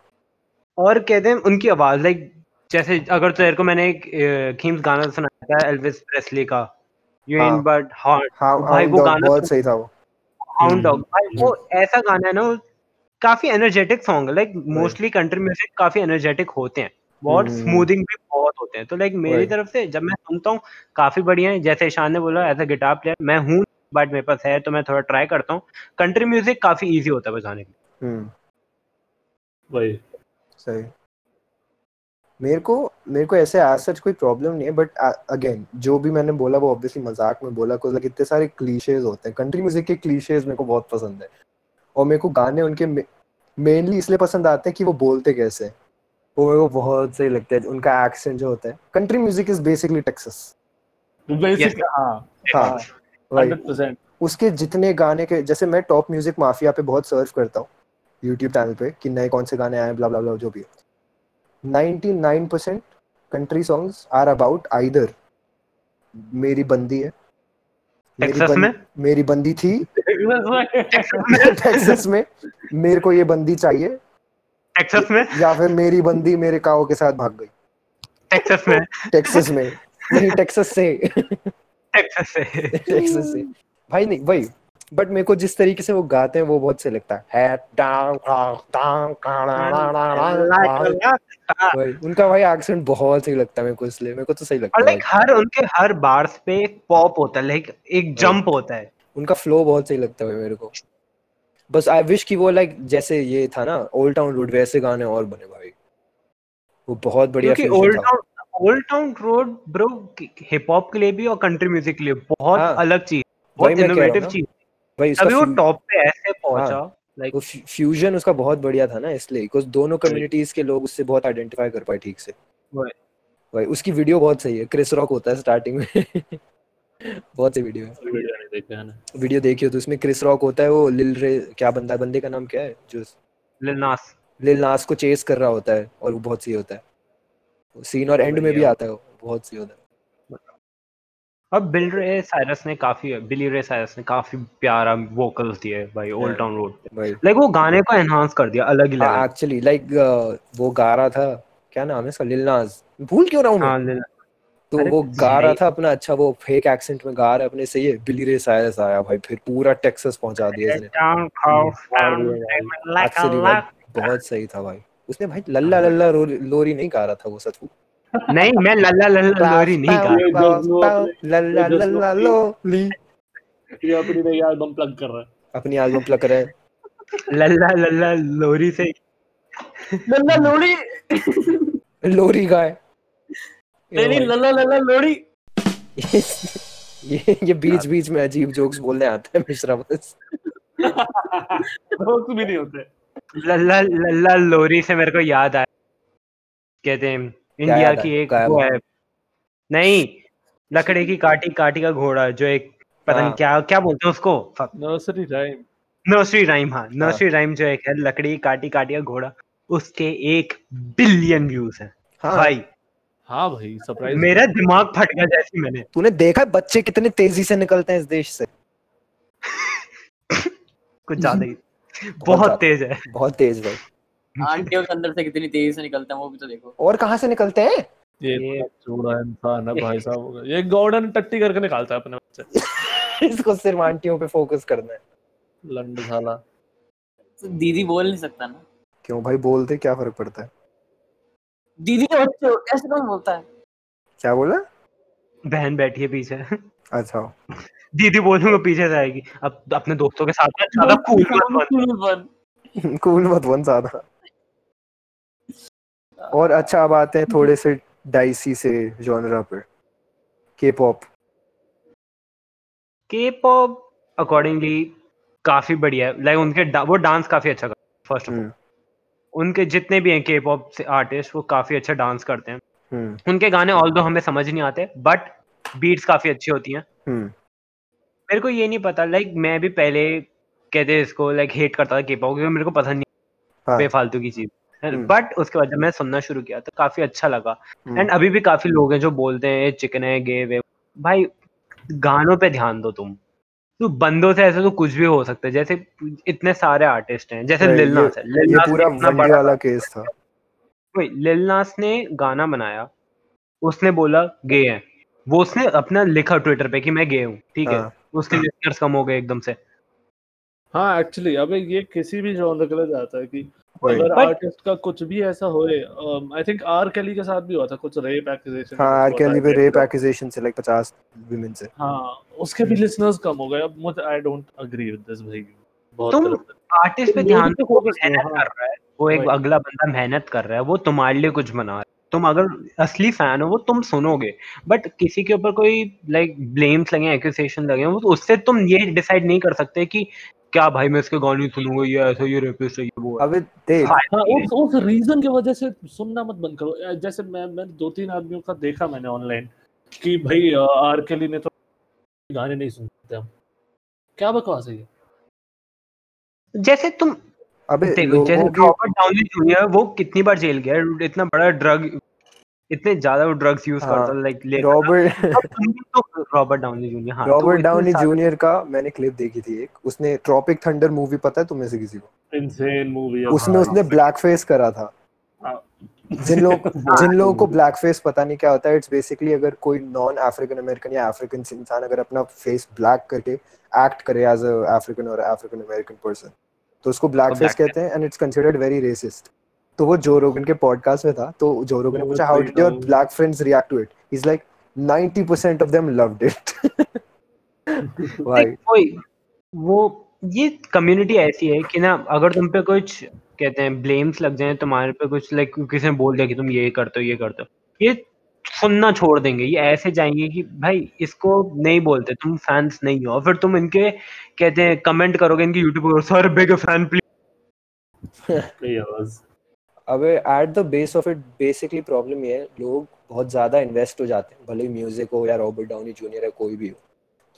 और कहते हैं उनकी आवाज़ लाइक जैसे अगर तेरे को मैंने एक खीम्स गाना सुनाया था एल्विस प्रेस्ली का यू। इन बट हार्ट भाई वो गाना बहुत तो- सही था वो। हाउंड हम्म, डॉग भाई वो ऐसा गाना है ना काफ़ी एनर्जेटिक सॉन्ग है लाइक मोस्टली कंट्री म्यूज़िक काफ़ी एनर्जेटिक होते हैं और हम्म, स्मूथिंग भी बहुत होते हैं। तो लाइक मेरी तरफ़ से जब मैं सुनता हूँ काफ़ी बढ़िया है। जैसे ईशान ने बोला एज अ गिटार प्लेयर मैं हूँ बट मेरे पास है तो मैं थोड़ा ट्राई करता हूँ। कंट्री म्यूज़िक काफ़ी इजी होता है बजाने के लिए हम्म। वही। सही। मेरे को मेरे को ऐसे आज सच कोई प्रॉब्लम नहीं है बट अगेन जो भी मैंने बोला वो ऑब्वियसली मज़ाक में बोला कुछ इतने सारे क्लीशेज होते हैं। कंट्री म्यूज़िक के क्लीशेज मेरे को बहुत पसंद है। और मेरे को गाने उनके मेनली इसलिए पसंद आते हैं कि वो बोलते कैसे वो मेरे को बहुत सही लगता है उनका एक्सेंट जो होता है। Country music is basically Texas basic हाँ। हाँ 100% उसके जितने गाने के जैसे मैं टॉप म्यूज़िक माफिया पे बहुत सर्च करता हूँ यूट्यूब चैनल पे कि नए कौन से गाने आए ब्ला ब्ला ब्ला जो भी है। 99% country songs are about either मेरी बंदी है मेरी टेक्सास बं- में? मेरी बंदी थी टेक्सास में? मेरे को ये बंदी चाहिए टेक्सास में? या फिर मेरी बंदी मेरे काओ के साथ भाग गई। टेक्सास में? टेक्सास में नहीं टेक्सास से। टेक्सास से भाई नहीं वही बट मेरे को जिस तरीके से वो गाते हैं वो बहुत सही लगता है। वही उनका भाई एक्सेंट बहुत सही लगता है मेरे को इसलिए मेरे को तो सही लगता है। लाइक हर उनके हर बार्स पे एक पॉप होता है लाइक एक जंप होता है। उनका फ्लो बहुत सही लगता है मेरे को। बस आई विश कि वो लाइक जैसे ये था ना ओल्ड टाउन रोड वैसे गाने और बने भाई। वो बहुत बढ़िया old town old town road bro hip hop के लिए भी और कंट्री म्यूज़िक के लिए बहुत हाँ, अलग चीज़ बहुत हूँ इनोवेटिव चीज़। भाई उसका अभी वो टॉप पे ऐसे पहुँचा लाइक वो फ्यूजन उसका बहुत बढ़िया था ना इसलिए बिकॉज़ दोनों कम्युनिटीज के लोग उससे बहुत आइडेंटिफाई कर पाए ठीक से। भाई उसकी वीडियो बहुत सही है क्रिस रॉक होता है स्टार्टिंग में। बहुत सही वीडियो है। वीडियो देखियो तो उसमें क्रिस रॉक होता है वो लिल रे क्या बंदा बंदे का नाम क्या है? जो लिल नास लिल नास को चेस कर रहा होता है और वो बहुत सही होता है। सीन और एंड में भी आता है बहुत सही होता है अब बिल रे साइरस ने काफ़ी बिली रे साइरस ने काफ़ी प्यारा वोकल्स दिए भाई ओल्ड टाउन रोड पे लाइक वो गाने को एनहांस कर दिया अलग ही हाँ एक्चुअली लाइक वो गा रहा था क्या नाम है इसका लिल नास भूल क्यों रहा हूँ मैं? हाँ लिल तो वो गा रहा था अपना अच्छा वो फेक एक्सेंट में गा रहा अपने सही है बिली रे सायरस आया भाई फिर पूरा टेक्सास पहुँचा दिया इसने। एक्चुअली बहुत सही था भाई। उसने भाई लल्ला लल्ला लोरी नहीं गा रहा था वो सच नहीं मैं लल्ला लल्ला लोरी नहीं गा अपने- लल्ला लल्ला लोली ये अपनी नई एल्बम प्लग कर रहा है। अपनी एल्बम प्लग करे लल्ला लल्ला लोरी से। लल्ला लोड़ी लोरी गाए नहीं नहीं लल्ला लल्ला लोड़ी ये ये बीच बीच में अजीब जोक्स बोलने आते हैं मिश्रा बस। दोस्त भी नहीं होते। लल्ला लल्ला लोरी से मेरे को याद आया। कहते हैं इंडिया की एक वो है। नहीं लकड़े की काटी काटी का घोड़ा जो एक पता नहीं हाँ। क्या क्या बोलते हैं उसको? नर्सरी टाइम नर्सरी राइम हाँ नर्सरी राइम जो एक है लकड़ी की काटी काटी का घोड़ा उसके एक बिलियन व्यूज़ हैं। हाँ। भाई हाँ भाई सरप्राइज़ मेरा दिमाग फट गया जैसे मैंने। तूने देखा बच्चे कितने तेज़ी से निकलते हैं इस देश से? कुछ ज़्यादा ही। बहुत तेज है। बहुत तेज भाई। आंटियों के अंदर से कितनी तेज़ी से निकलता है वो भी तो देखो। और कहाँ से निकलते हैं? ये ये- चूड़ा इंसान है भाई साहब। ये गॉर्डन टट्टी करके निकालता है अपने बच्चे। इसको सिर्फ़ आंटियों पे फोकस करना है। लंड साला तो दीदी बोल नहीं सकता ना। क्यों भाई बोलते क्या फ़र्क पड़ता है? दीदी के बच्चे ऐसे कौन बोलता है? क्या बोला? बहन बैठी है पीछे। अच्छा। दीदी बोलूँगा पीछे से आएगी। अब अपने दोस्तों के साथ ज़्यादा कूल मत बन। कूल मत बन। ज़्यादा। और अच्छा अब आते हैं थोड़े से डाइसी से जॉनरा पर। के पॉप के पॉप अकॉर्डिंगली काफ़ी बढ़िया है। लाइक उनके डा- वो डांस काफ़ी अच्छा करते हैं फ़र्स्ट ऑफ़ उनके जितने भी हैं के पॉप से आर्टिस्ट वो काफ़ी अच्छा डांस करते हैं। हम्म। उनके गाने ऑल दो हमें समझ नहीं आते बट बीट्स काफ़ी अच्छी होती हैं। हम्म। मेरे को ये नहीं पता लाइक मैं भी पहले कहते इसको लाइक हेट करता था के क्योंकि मेरे को पसंद नहीं हाँ। बेफालतू की चीज़। हम्म। बट उसके बाद जब मैं सुनना शुरू किया तो काफ़ी अच्छा लगा। हम्म, एंड अभी भी काफ़ी लोग हैं जो बोलते हैं चिकन है गे वे भाई गानों पे ध्यान दो तुम। तो बंदों से ऐसे तो कुछ भी हो सकता है जैसे इतने सारे आर्टिस्ट हैं जैसे भाई, लिल ये- नास है। लिल ये नास पूरा वाला केस था। वही लिल नास ने गाना बनाया उसने बोला गे है। वो उसने अपना लिखा ट्विटर पे कि मैं गे हूँ ठीक है? हाँ। उसके लिसनर्स कम हो गए एकदम से। हाँ एक्चुअली अबे ये किसी भी जॉनर के लिए जाता है कि अगर आर्टिस्ट का कुछ भी ऐसा होए आई थिंक आर केली के साथ भी हुआ था कुछ रेप एक्यूजेशन हाँ आर केली पे रेप एक्यूजेशन से लाइक 50 वुमेन से। हाँ उसके भी लिसनर्स कम हो गए। अब मुझे I don't agree with this भाई। बहुत तुम आर्टिस्ट पे ध्यान दो वो मेहनत हाँ। कर रहा है वो एक अगला बंदा मेहनत कर रहा है वो तुम्हारे लिए कुछ बना रहा है। तुम अगर असली फ़ैन हो वो तुम सुनोगे। बट किसी के ऊपर कोई लाइक ब्लेम्स लगे एक्यूजेशन लगे वो तो उससे तुम ये डिसाइड नहीं कर सकते कि क्या भाई मैं इसके गाने सुनूँगा ये ऐसा ये रेपिस्ट है ये वो। अबे देख। हाँ उस उस रीजन की वजह से सुनना मत बंद करो। जैसे मैं मैं दो तीन आदमियों का देखा मैंने ऑनलाइन कि भाई आर केली ने तो गाने नहीं सुनते हम। क्या बकवास है ये? जैसे तुम अबे जैसे रॉबर्ट डाउनी जूनियर वो कितनी बार जेल गया? इतना बड़ा ड्रग इतने ज़्यादा वो ड्रग्स यूज़ हाँ, करता like Robert Robert Downey Junior हाँ रॉबर्ट डाउनी जूनियर का मैंने क्लिप देखी थी एक। उसने ट्रॉपिक थंडर मूवी पता है तुम्हें से किसी को? इनसेन मूवी उसमें उसने ब्लैक फेस करा था। हाँ। जिन लोग जिन लोगों को ब्लैक फेस पता नहीं क्या होता है इट्स बेसिकली अगर कोई नॉन अफ्रीकन अमेरिकन या अफ्रीकन इंसान अगर अपना फेस ब्लैक करके एक्ट करे एज अ अफ्रीकन और अफ्रीकन अमेरिकन पर्सन तो उसको ब्लैक फेस कहते हैं and it's considered very racist तो वो जो रोगन के पॉडकास्ट में था तो जो रोगन ने पूछा how did your black friends react to it he is like 90% of them loved it भाई वही वो ये कम्युनिटी ऐसी है कि ना अगर तुम पे कुछ कहते हैं ब्लेम्स लग जाए तुम्हारे पे कुछ लाइक किसी ने बोल दिया कि तुम ये करते हो ये करते हो ये सुनना छोड़ देंगे। ये ऐसे जाएँगे कि भाई इसको नहीं बोलते तुम फैंस नहीं हो। फिर तुम इनके कहते हैं कमेंट करोगे इनके यूट्यूब पर सर बिग फ़ैन प्लीज़ अबे at the base of it basically problem ये है लोग बहुत ज़्यादा इन्वेस्ट हो जाते हैं। भले म्यूज़िक हो या रॉबर्ट डाउनी जूनियर है कोई भी हो।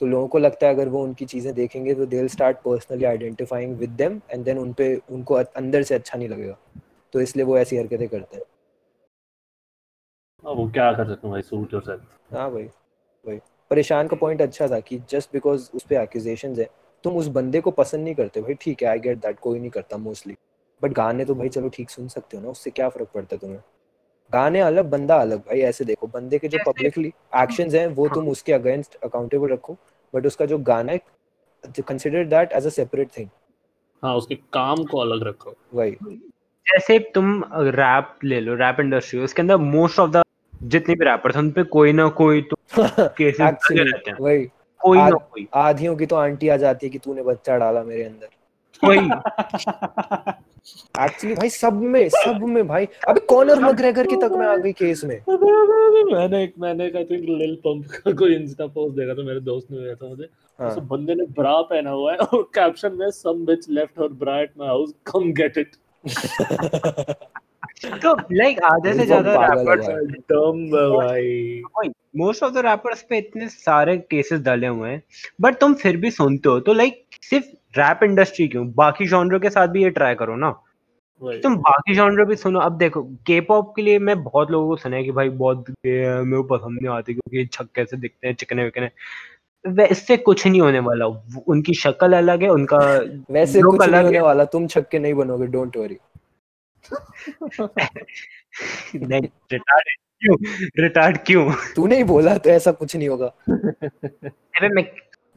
तो लोगों को लगता है अगर वो उनकी चीज़ें देखेंगे तो they start personally identifying with them and then उन पे उनको अंदर से अच्छा नहीं लगेगा। तो इसलिए वो ऐसी हरकतें करते हैं। अब वो क्या कर सकते हैं भाई सूट और योरसेल्फ हाँ भाई भाई परेशान का पॉइंट अच्छा था कि जस्ट बिकॉज़ उस पर एक्यूजेशन है तुम उस बंदे को पसंद नहीं करते भाई ठीक है आई गेट दैट कोई नहीं करता मोस्टली बट गाने तो भाई चलो ठीक सुन सकते हो ना उससे क्या फ़र्क पड़ता है तुम्हें? गाने अलग बंदा अलग भाई ऐसे देखो बंदे के जो पब्लिकली एक्शंस हैं वो तुम उसके अगेंस्ट अकाउंटेबल रखो। बट उसका जो गाना है consider that as a separate thing हाँ उसके काम को अलग रखो। वही। जैसे तुम रैप ले लो रैप इंडस्ट्री उसके अंदर मोस्ट ऑफ़ द जितने भी रैपर्स हैं उन पे कोई ना कोई तो केसेस रहते हैं। वही। कोई ना कोई। आधियों की तो आंटी आ जाती है कि तूने बच्चा डाला मेरे अंदर। कोई एक्चुअली भाई सब में सब में भाई। अबे कॉनर मैग्रेगर की तक में आ गई केस में। मैंने एक मैंने आई थिंक लिल पंप का कोई इंस्टा पोस्ट देखा था मेरे दोस्त ने भेजा था मुझे। हाँ। उस बंदे ने ब्रा पहना हुआ है और कैप्शन में some bitch left her bra at my house come get it तो लाइक आधे से ज़्यादा रैपर्स। डम भाई। मोस्ट ऑफ़ द रैपर्स पे इतने सारे केसेस डाले हुए हैं बट तुम फिर भी सुनते हो तो लाइक सिर्फ़ रैप इंडस्ट्री क्यों? बाकी जॉनर के साथ भी ये ट्राई करो ना। तुम बाकी जॉनर भी सुनो। अब देखो के पॉप के लिए मैं बहुत लोगों को सुना है कि भाई बहुत मेरे को पसंद नहीं आती क्योंकि छक्के से दिखते हैं चिकने विकने। वे- इससे कुछ नहीं होने वाला। उनकी शक्ल अलग है उनका वैसे कुछ नहीं होने वाला। तुम छक्के नहीं बनोगे डोंट वरी नहीं रिटार्ड क्यों? रिटार्ड क्यों? तूने ही बोला तो ऐसा कुछ नहीं होगा। अरे मैं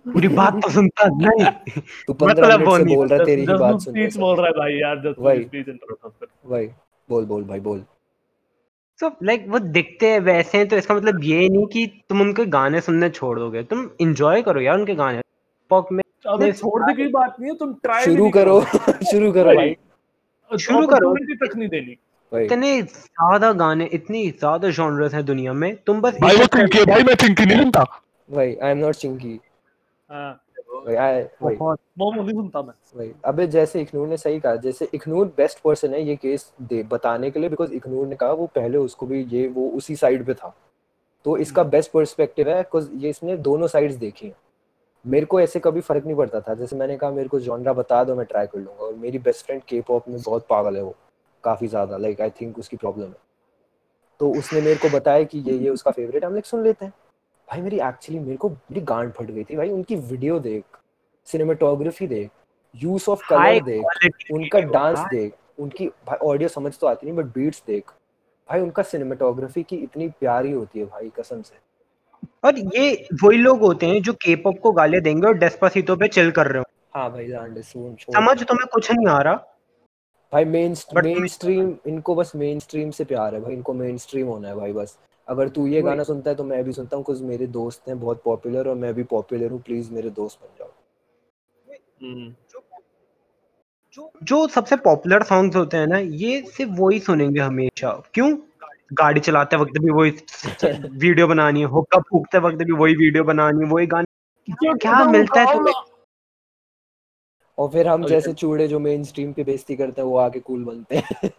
पूरी बात तो सुनता नहीं। तू पंद्रह मतलब से बोल रहा है तेरी ही बात सुन। स्पीच बोल रहा है भाई यार जस्ट वही। स्पीच इंटरप्ट वही। बोल बोल भाई बोल। तो लाइक वो दिखते हैं वैसे हैं तो इसका मतलब ये नहीं कि तुम उनके गाने सुनने छोड़ दोगे। तुम इंजॉय करो यार उनके गाने। पॉप में अबे नहीं, छोड़ने की बात नहीं है तुम ट्राई शुरू करो शुरू करो भाई। शुरू करो। तक नहीं देनी। इतने ज़्यादा गाने इतनी ज़्यादा जॉनर्स हैं दुनिया में तुम बस भाई वो चिंकी भाई मैं चिंकी नहीं सुनता भाई आई एम नॉट चिंकी हाँ। अबे जैसे इखनूर ने सही कहा जैसे इखनूर बेस्ट पर्सन है ये केस दे बताने के लिए बिकॉज़ इखनूर ने कहा वो पहले उसको भी ये वो उसी साइड पे था। तो इसका बेस्ट पर्सपेक्टिव है बिकॉज़ ये इसने दोनों साइड्स देखी हैं। मेरे को ऐसे कभी फ़र्क नहीं पड़ता था। जैसे मैंने कहा मेरे को जॉनरा बता दो मैं ट्राई कर लूँगा। और मेरी बेस्ट फ्रेंड के पॉप में बहुत पागल है वो काफ़ी ज़्यादा। लाइक आई थिंक उसकी प्रॉब्लम है। तो उसने मेरे को बताया कि ये ये उसका फेवरेट हम लाइक सुन लेते हैं। भाई मेरी एक्चुअली मेरे को मेरी गांड फट गई थी। भाई उनकी वीडियो देख सिनेमाटोग्राफी देख यूज़ ऑफ़ कलर देख उनका डांस देख उनकी भाई ऑडियो समझ तो आती नहीं बट बीट्स देख। भाई उनका सिनेमाटोग्राफी की इतनी प्यारी होती है भाई कसम से। और ये वही लोग होते हैं जो के पॉप को गालियाँ देंगे और डेस्पासीतो पे चिल कर रहे हो। हाँ भाई लैंड सुन समझ तुम्हें कुछ नहीं आ रहा। भाई मेन मेन स्ट्रीम इनको बस मेन स्ट्रीम से प्यार है भाई इनको मेन स्ट्रीम होना है भाई बस। अगर तू ये गाना सुनता है तो मैं भी सुनता हूँ कुछ मेरे दोस्त हैं बहुत पॉपुलर और मैं भी पॉपुलर हूँ प्लीज़ मेरे दोस्त बन जाओ। हम्म। जो जो सबसे पॉपुलर सॉन्ग्स होते हैं ना ये सिर्फ़ वही सुनेंगे हमेशा। क्यों? गाड़ी चलाते वक्त भी वही वीडियो बनानी है हुक्का फूकते वक्त भी वही वीडियो बनानी है वही गाने। क्या, क्या मिलता है तुम्हें? और फिर हम जैसे चूड़े जो मेन स्ट्रीम पे बेइज्जती करते हैं वो आके कूल बनते हैं।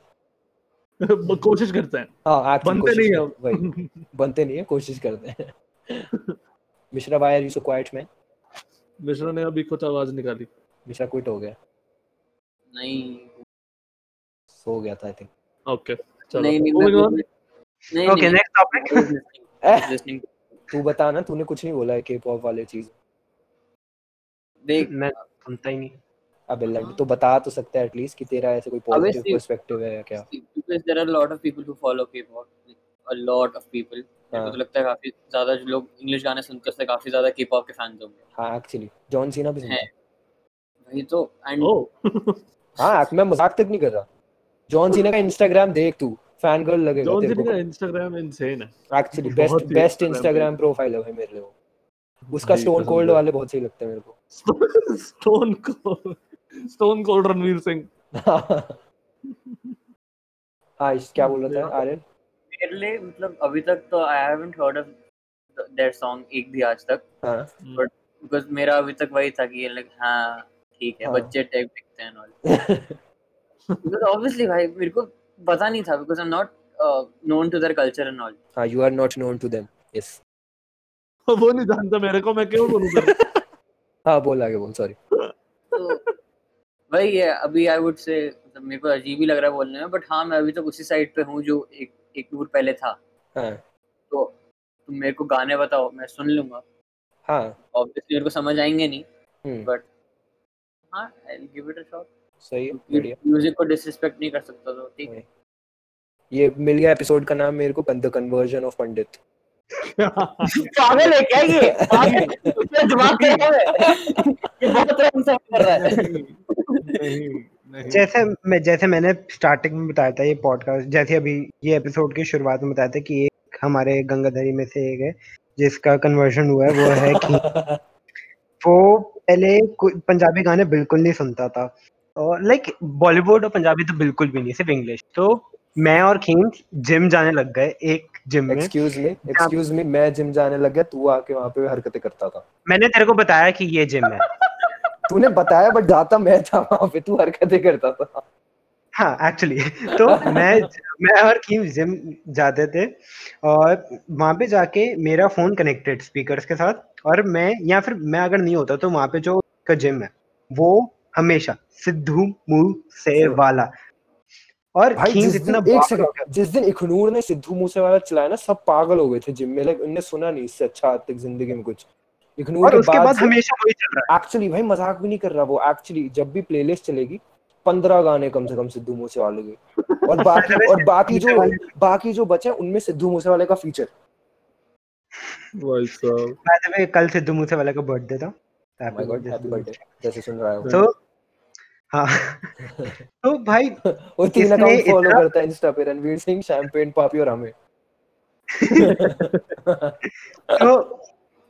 कोशिश करते हैं। हाँ बनते नहीं वही है बनते नहीं है कोशिश करते हैं। मिश्रा भाई are you so quiet man Mishra ने अभी कुछ आवाज़ निकाली। मिश्रा क्विट हो गया। नहीं। सो गया था आई थिंक ओके चलो। नहीं नहीं नहीं ओके नेक्स्ट टॉपिक तू बता ना तूने कुछ नहीं बोला है के पॉप वाले चीज़। देख। मैं सुनता ही नहीं। अबे लड़ तो बता तो सकता है एटलीस्ट कि तेरा ऐसे कोई पॉजिटिव पर्सपेक्टिव है या क्या? because there are a lot of people who follow K-pop a lot of people मेरे को हाँ। तो लगता है काफ़ी ज़्यादा जो लोग इंग्लिश गाने सुनते हैं काफ़ी ज़्यादा K-pop के फैंस होंगे। हाँ एक्चुअली जॉन सीना भी है। है। वही तो एंड ओह हाँ मैं मज़ाक तक नहीं कर रहा। जॉन सीना का इंस्टाग्राम देख तू। फ़ैन गर्ल लगेगा जॉन जी का इंस्टाग्राम इंसेन है। Actually best best Instagram profile है। भाई मेरे लिए वो। उसका स्टोन कोल्ड वाले बहुत सही लगते हैं मेरे को। Stone cold stone cold Ranveer Singh हाँ इस क्या बोल रहा था? आर्यन? मेरे लिए मतलब अभी तक तो I haven't heard of that song एक भी आज तक। हाँ। बिकॉज़ मेरा अभी तक वही था कि लाइक हाँ ठीक है हाँ। बच्चे टाइप दिखते हैं ऑल बिकॉज़ ऑब्वियसली भाई मेरे को पता नहीं था because I am not known to their culture and all हाँ you are not known to them yes वो नहीं जानता मेरे को मैं क्यों बोलूँ फिर? हाँ बोल आगे बोल सॉरी तो वही है अभी आई वुड से मतलब मेरे को अजीब ही लग रहा है बोलने में बट हाँ मैं अभी तक उसी साइड पे हूँ जो एक एक टूर पहले था। हाँ। तो तुम मेरे को गाने बताओ मैं सुन लूँगा। हाँ। ऑब्वियसली मेरे को समझ आएँगे नहीं हम्म। बट हाँ I give it a shot सही है बढ़िया। म्यूज़िक को डिसरिस्पेक्ट नहीं कर सकता तो ठीक है। ये मिल गया एपिसोड का नाम मेरे को द कन्वर्जन ऑफ़ पंडित। पागल है क्या ये? खराब है। ये बहुत रंग से कर रहा है। नहीं नहीं। जैसे मैं जैसे मैंने स्टार्टिंग में बताया था ये पॉडकास्ट जैसे अभी ये एपिसोड की शुरुआत में बताया था कि एक हमारे गंगाधरी में से एक है जिसका कन्वर्जन हुआ है वो है कि वो पहले पंजाबी गाने बिल्कुल नहीं सुनता था। लाइक बॉलीवुड और पंजाबी तो बिल्कुल भी नहीं सिर्फ़ इंग्लिश तो मैं और खीम जिम जाने लग गए एक जिम में। एक्सक्यूज मी एक्सक्यूज मी मैं जिम जाने लग गया तू आके वहाँ पे हरकतें करता था। मैंने तेरे को बताया कि ये जिम है। तूने बताया बट जाता मैं था वहाँ पे तू हरकतें करता था। हाँ एक्चुअली तो मैं मैं और कीम जिम जाते थे और वहाँ पे जाके मेरा फ़ोन कनेक्टेड स्पीकर्स के साथ और मैं या फिर मैं अगर नहीं होता तो वहाँ पे जो का जिम है वो हमेशा सिद्धू मूसे वाला और भाई जिस दिन एक सेकंड जिस दिन इखनूर ने सिद्धू मूसेवाला चलाया ना सब पागल हो गए थे जिम में। लाइक उनने सुना नहीं इससे अच्छा आज तक ज़िंदगी में कुछ। गया। इखनूर और के उसके बाद बाद हमेशा वही चल रहा है। एक्चुअली भाई मज़ाक भी नहीं कर रहा वो। एक्चुअली जब भी प्लेलिस्ट चलेगी पंद्रह गाने कम से कम सिद्धू मूसेवाले के। और बाकी और बाकी जो बाकी जो बचे उनमें सिद्धू मूसेवाले का फीचर भाई साहब। कल सिद्धू मूसे वाला का बर्थडे था। हैप्पी बर्थडे जैसे सुन रहा है तो हाँ। तो भाई वो तीन अकाउंट फॉलो करता है इंस्टा पे रणवीर सिंह शैंपेन पापी और हमें। तो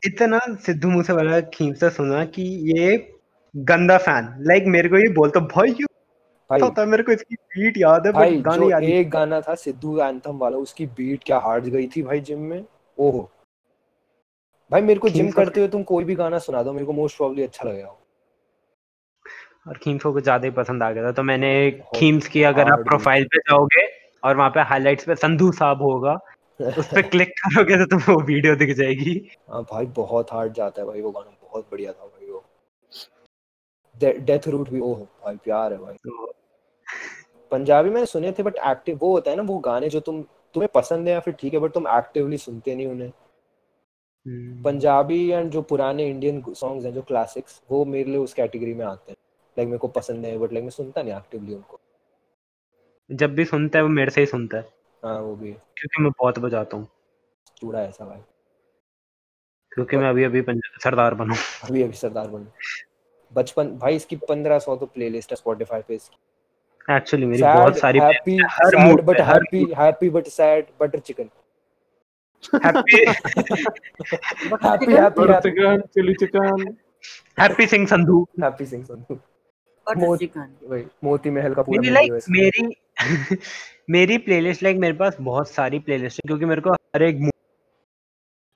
इतना सिद्धू मूसे वाला खींच से सुना कि ये गंदा फ़ैन लाइक मेरे को ये बोलता भाई ये है मेरे को इसकी बीट याद है भाई बट गाने जो याद एक गाना था सिद्धू एंथम वाला उसकी बीट क्या हार्ड गई थी भाई जिम में। ओहो। भाई मेरे को जिम करते हुए तुम कोई भी गाना सुना दो मेरे को मोस्ट प्रॉब्ली अच्छा लगेगा। और खीम्स को ज़्यादा ही पसंद आ गया था। तो मैंने खीम्स की अगर आप प्रोफ़ाइल पे जाओगे और वहाँ पे हाइलाइट्स पे संधू साहब होगा उस पे क्लिक करोगे तो तुम्हें वो वीडियो दिख जाएगी। हाँ भाई बहुत हार्ड जाता है भाई वो गाना बहुत बढ़िया था भाई वो। डेथ रूट भी ओह भाई प्यार है भाई। तो पंजाबी मैंने सुने थे बट एक्टिव वो होता है ना वो गाने जो तुम तुम्हें पसंद है या फिर ठीक है बट तुम एक्टिवली सुनते नहीं उन्हें। हम्म, पंजाबी एंड जो पुराने इंडियन सॉन्ग्स हैं जो क्लासिक्स वो मेरे लिए उस कैटेगरी में आते हैं। लाइक मेरे को पसंद है बट लाइक मैं सुनता नहीं एक्टिवली उनको। जब भी सुनता है वो मेरे से ही सुनता है। हाँ वो भी। क्योंकि मैं बहुत बजाता हूँ। चूड़ा ऐसा भाई क्योंकि मैं अभी अभी सरदार बनूं। अभी अभी सरदार बन। बचपन भाई इसकी पंद्रह सौ तो प्लेलिस्ट है स्पॉटिफाई पे इसकी। एक्चुअली मेरी बहुत सारी हैप्पी हर mood but happy happy but sad butter chicken happy happy happy chicken chilli chicken Happy Singh Sandhu Happy Singh Sandhu मोत- वही मोती महल का पूरा लाइक मेरी मेरी प्लेलिस्ट लाइक मेरे पास बहुत सारी प्लेलिस्ट है क्योंकि मेरे को हर एक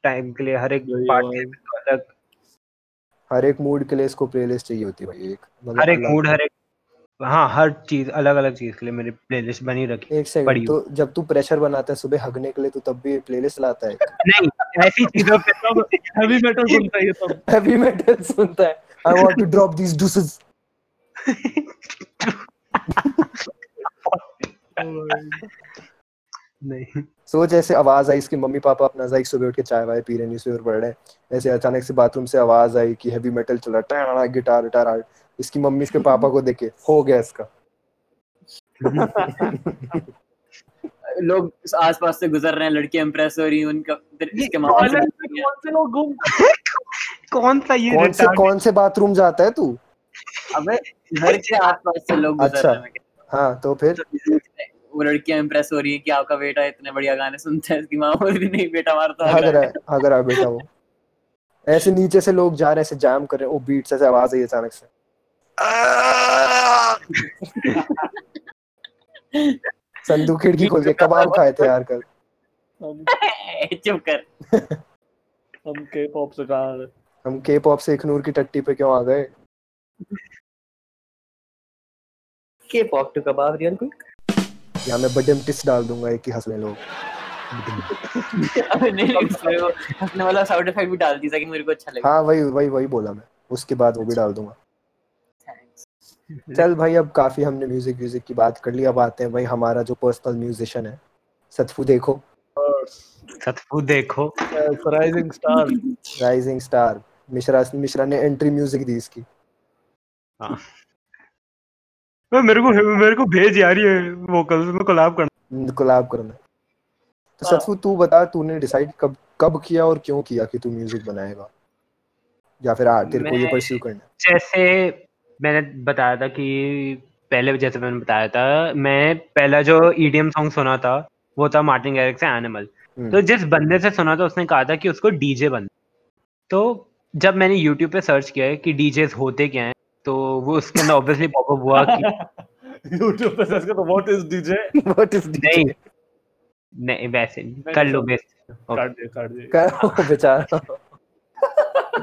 टाइम के लिए हर एक पार्टी भाई। अलग। हर एक मूड के लिए इसको प्लेलिस्ट चाहिए होती है भाई एक मतलब हर एक मूड हर एक हाँ हर चीज़ अलग अलग चीज़ के लिए मेरी प्लेलिस्ट बनी रखी एक सेकंड तो जब तू प्रेशर बनाता है सुबह हगने के लिए तो तब भी प्लेलिस्ट लाता है नहीं ऐसी चीज़ों पे तो हैवी मेटल सुनता है ये सब। हैवी मेटल सुनता है। I want to drop these deuces नहीं। सोच ऐसे आवाज़ आई इसकी मम्मी पापा अपना जाइक सुबह उठ के चाय वाय पी रहे न्यूज़पेपर पढ़ रहे ऐसे अचानक से बाथरूम से आवाज़ आई कि हैवी मेटल चल रहा है गिटार गिटार हार्ड इसकी मम्मी इसके पापा को देखे हो गया इसका। लोग आसपास से गुजर रहे हैं लड़कियाँ इंप्रेस हो रही हैं उनका इसके माँ बाप कॉलेज से में कौन से लोग घूम कौन सा ये कौन से कौन से बाथरूम जाता है तू? अबे घर के आसपास से लोग गुजर अच्छा। रहे हैं। हाँ तो फिर? तो वो लड़कियाँ इंप्रेस हो रही हैं कि आपका बेटा इतने बढ़िया गाने सुनता है इसकी माँ बोल रही नहीं बेटा हमारा तो है। है है बेटा वो। ऐसे नीचे से लोग जा रहे हैं ऐसे जैम कर रहे हैं वो बीट से ऐसे आवाज़ आई अचानक से। संदूक खिड़की खोल के कबाब खाए थे यार कल। चुप कर। हम के पॉप से कहा हम के पॉप से इखनूर की टट्टी पे क्यों आ गए? टू कबाब रियल क्विक यहाँ मैं बडम टिस डाल दूँगा एक ही हंसने लोग। अबे नहीं उसमें वो हंसने वाला साउंड इफ़ेक्ट भी डाल दी ताकि मेरे को अच्छा लगे। हाँ वही वही वही बोला मैं। उसके बाद वो भी डाल दूँगा। चल भाई अब काफ़ी हमने म्यूज़िक म्यूज़िक की बात कर ली। अब आते हैं भाई हमारा जो पर्सनल म्यूजिशियन है सतफू देखो। सतफू देखो। Rising star rising star Mishra Mishra ने एंट्री म्यूज़िक दी इसकी। मैं मेरे को मेरे को भेज यार ये वोकल्स में कोलैब करना। कोलैब करना। तो हाँ। सतफू तू बता तूने डिसाइड कब कब किया और क्यों किया कि तू म्यूज़िक बनाएगा? या फिर हाँ तेरे को ये परस्यू करना जैसे मैंने बताया था कि पहले जैसे मैंने बताया था मैं पहला जो ईडीएम सॉन्ग सुना था वो था मार्टिन गैरिक से एनिमल हम्म, तो जिस बंदे से सुना था उसने कहा था कि उसको डीजे बन। तो जब मैंने यूट्यूब पे सर्च किया है कि डीजेस होते क्या हैं तो वो उसके अंदर ऑब्वियसली पॉपअप हुआ कि YouTube पे सर्च कर तो what is DJ What is DJ? नहीं नहीं वैसे नहीं कर लो बेस्ट काट दे काट दे। करो बेचारा।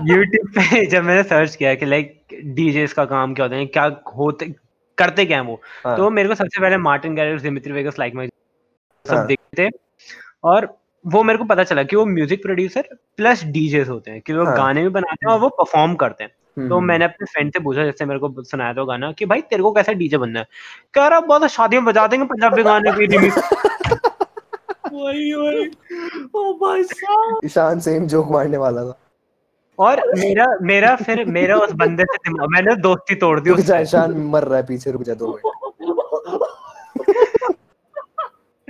यूट्यूब पे जब मैंने सर्च किया कि लाइक डीजेस का काम क्या होता है क्या होते करते क्या है वो हाँ, तो मेरे को सबसे पहले Martin Garrix Dimitri Vegas like my सब हाँ। देखते थे। और वो मेरे को पता चला कि वो म्यूज़िक प्रोड्यूसर प्लस डीजे होते हैं कि वो हाँ। गाने भी बनाते हैं और वो परफॉर्म करते हैं। तो मैंने अपने फ्रेंड से पूछा जैसे मेरे को सुनाया था गाना कि भाई तेरे को कैसा डीजे बनना है? कह रहा बहुत शादियों में बजा देंगे पंजाबी गाने की remix। वही वही। ओ भाई साहब ईशान सेम जोक मारने वाला था। और मेरा मेरा फिर मेरा उस बंदे से दिमाग मैंने दोस्ती तोड़ दी उससे। ईशान मर रहा है पीछे रुक जा दो मिनट।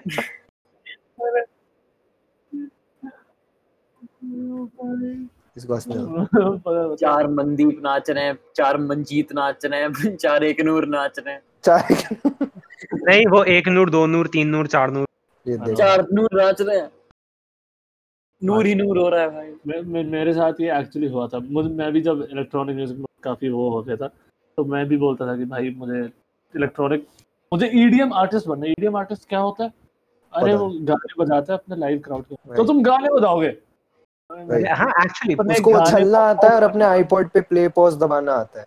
इसको हंसने दो चार मनदीप नाच रहे हैं चार मंजीत नाच रहे हैं चार एक नूर नाच रहे हैं। चार नहीं वो एक नूर दो नूर तीन नूर चार नूर। ये देख। चार नूर नाच रहे हैं। नूर ही नूर हो रहा है भाई। मैं, मैं मेरे साथ ये एक्चुअली हुआ था। मुझे मैं भी जब इलेक्ट्रॉनिक म्यूज़िक में काफ़ी वो हो गया था तो मैं भी बोलता था कि भाई मुझे इलेक्ट्रॉनिक मुझे ईडीएम आर्टिस्ट बनना है। ईडीएम आर्टिस्ट क्या होता है? अरे वो गाने बजाता है अपने लाइव क्राउड के। तो तुम गाने बजाओगे. हाँ एक्चुअली उसको उछलना आता है और अपने आईपॉड पे प्ले पॉज दबाना आता है।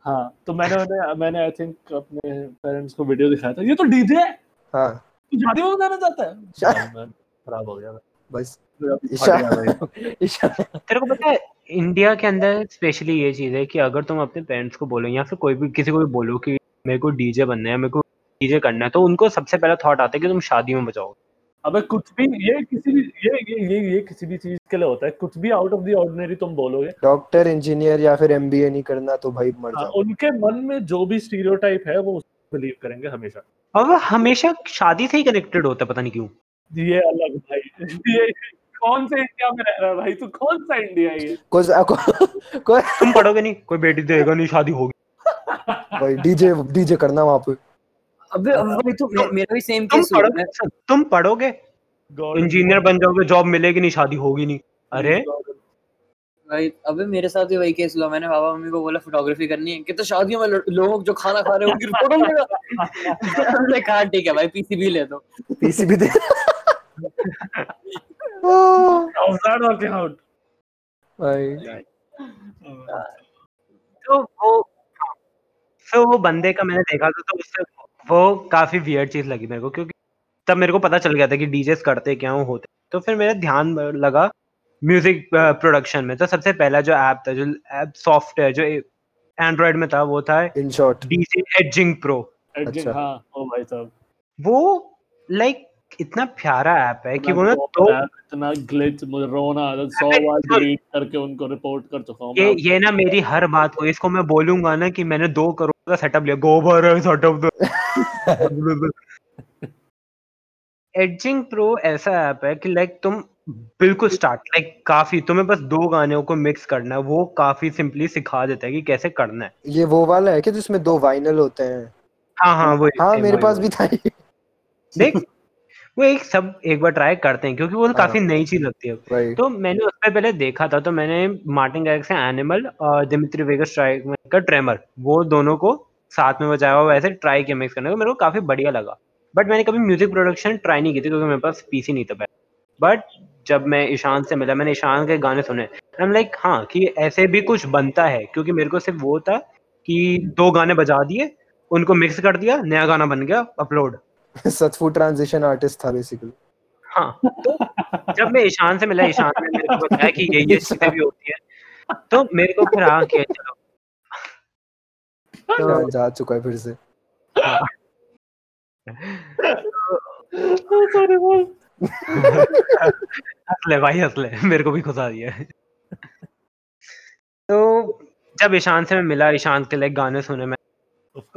हाँ तो मैंने मैंने मैंने आई थिंक अपने पेरेंट्स को वीडियो दिखाया था। ये तो डीजे है। हाँ। तू शादी में गाना चाहता है? हाँ, खराब हो गया। बस। तेरे को पता है इंडिया के अंदर स्पेशली ये चीज़ है कि अगर तुम अपने पेरेंट्स को बोलो या फिर कोई भी किसी को भी बोलो कि मेरे को डीजे बनना है मेरे को डीजे करना है तो उनको सबसे पहला थॉट आता है कि तुम शादी में बजाओ अबे कुछ भी ये किसी भी ये ये ये ये किसी भी चीज़ के लिए होता है। कुछ भी आउट ऑफ़ द ऑर्डिनरी तुम बोलोगे। डॉक्टर इंजीनियर या फिर एमबीए नहीं करना तो भाई मर हाँ, जाओ। उनके मन में जो भी स्टीरियोटाइप है वो बिलीव करेंगे हमेशा। अब हमेशा शादी से ही कनेक्टेड होता है पता नहीं क्यों। ये अलग भाई ये कौन से इंडिया में रह रहा है भाई? तू कौन सा इंडिया है कोई तुम पढ़ोगे नहीं? कोई बेटी देगा नहीं शादी होगी। भाई डीजे डीजे करना वहाँ पे। अबे अब भाई तो मेरा भी सेम तुम केस हुआ पढ़ोगे? मैं तुम पढ़ोगे? इंजीनियर बन जाओगे जॉब मिलेगी नहीं शादी होगी नहीं। अरे? भाई अबे मेरे साथ भी वही केस हुआ। मैंने पापा मम्मी को बोला फोटोग्राफी करनी है। कि तो शादियों में लोग जो खाना खा रहे हैं उनकी फ़ोटो लेगा हमने कहा ठीक है भाई पीसीबी ले दो। PCB they. O, How's that working भाई। तो वो तो वो बंदे का मैंने देखा था तो उससे वो काफ़ी वियर्ड चीज़ लगी मेरे को क्योंकि तब मेरे को पता चल गया था कि डीजेस करते क्या होते। तो फिर मेरा ध्यान लगा म्यूज़िक प्रोडक्शन में। तो सबसे पहला जो ऐप था जो ऐप सॉफ्टवेयर जो एंड्रॉयड में था वो था in short DJ edjing pro अच्छा। हाँ ओ भाई साहब। वो लाइक इतना प्यारा ऐप है कि वो ना इतना तो इतना ग्लिच मुझे रोना आ रहा सौ बार सुन। डिलीट करके उनको रिपोर्ट कर चुका हूँ ये ये ना मेरी हर बात को इसको मैं बोलूँगा ना कि मैंने दो करोड़ का सेटअप लिया। गोबर सेटअप एडजिंग प्रो ऐसा ऐप है कि लाइक तुम बिल्कुल स्टार्ट लाइक काफ़ी तुम्हें बस दो गानों को मिक्स करना है वो काफ़ी सिंपली सिखा देता है कि कैसे करना है। ये वो वाला है कि जिसमें दो वाइनल होते हैं। हाँ हाँ वो हाँ मेरे पास भी था ये। देख वो एक सब एक बार ट्राई करते हैं क्योंकि वो काफ़ी हाँ। नई चीज़ लगती है। तो मैंने उस पर पहले देखा था तो मैंने मार्टिन गैरिक्स से एनिमल और दिमित्री वेगस ट्राई का ट्रेमर वो दोनों को साथ में बजाया हुआ वैसे ट्राई किया मिक्स करने को मेरे को काफ़ी बढ़िया लगा। बट मैंने कभी म्यूज़िक प्रोडक्शन ट्राई नहीं की थी क्योंकि मेरे पास पीसी नहीं था पहले। बट जब मैं ईशान से मिला मैंने ईशान के गाने सुने आई एम लाइक हाँ कि ऐसे भी कुछ बनता है क्योंकि मेरे को सिर्फ़ वो था कि दो गाने बजा दिए उनको मिक्स कर दिया नया गाना बन गया अपलोड सतफू ट्रांजिशन आर्टिस्ट था बेसिकली हाँ तो जब मैं ईशान से मिला ईशान ने मेरे को बताया कि ये ये चीज़ें भी होती है तो मेरे को फिर हाँ किया चलो। तो जा चुका है फिर से। सॉरी बोल हंसले भाई हंस ले। मेरे को भी खुशा दिया तो जब ईशान से मैं मिला ईशान के लाइक गाने सुने मैं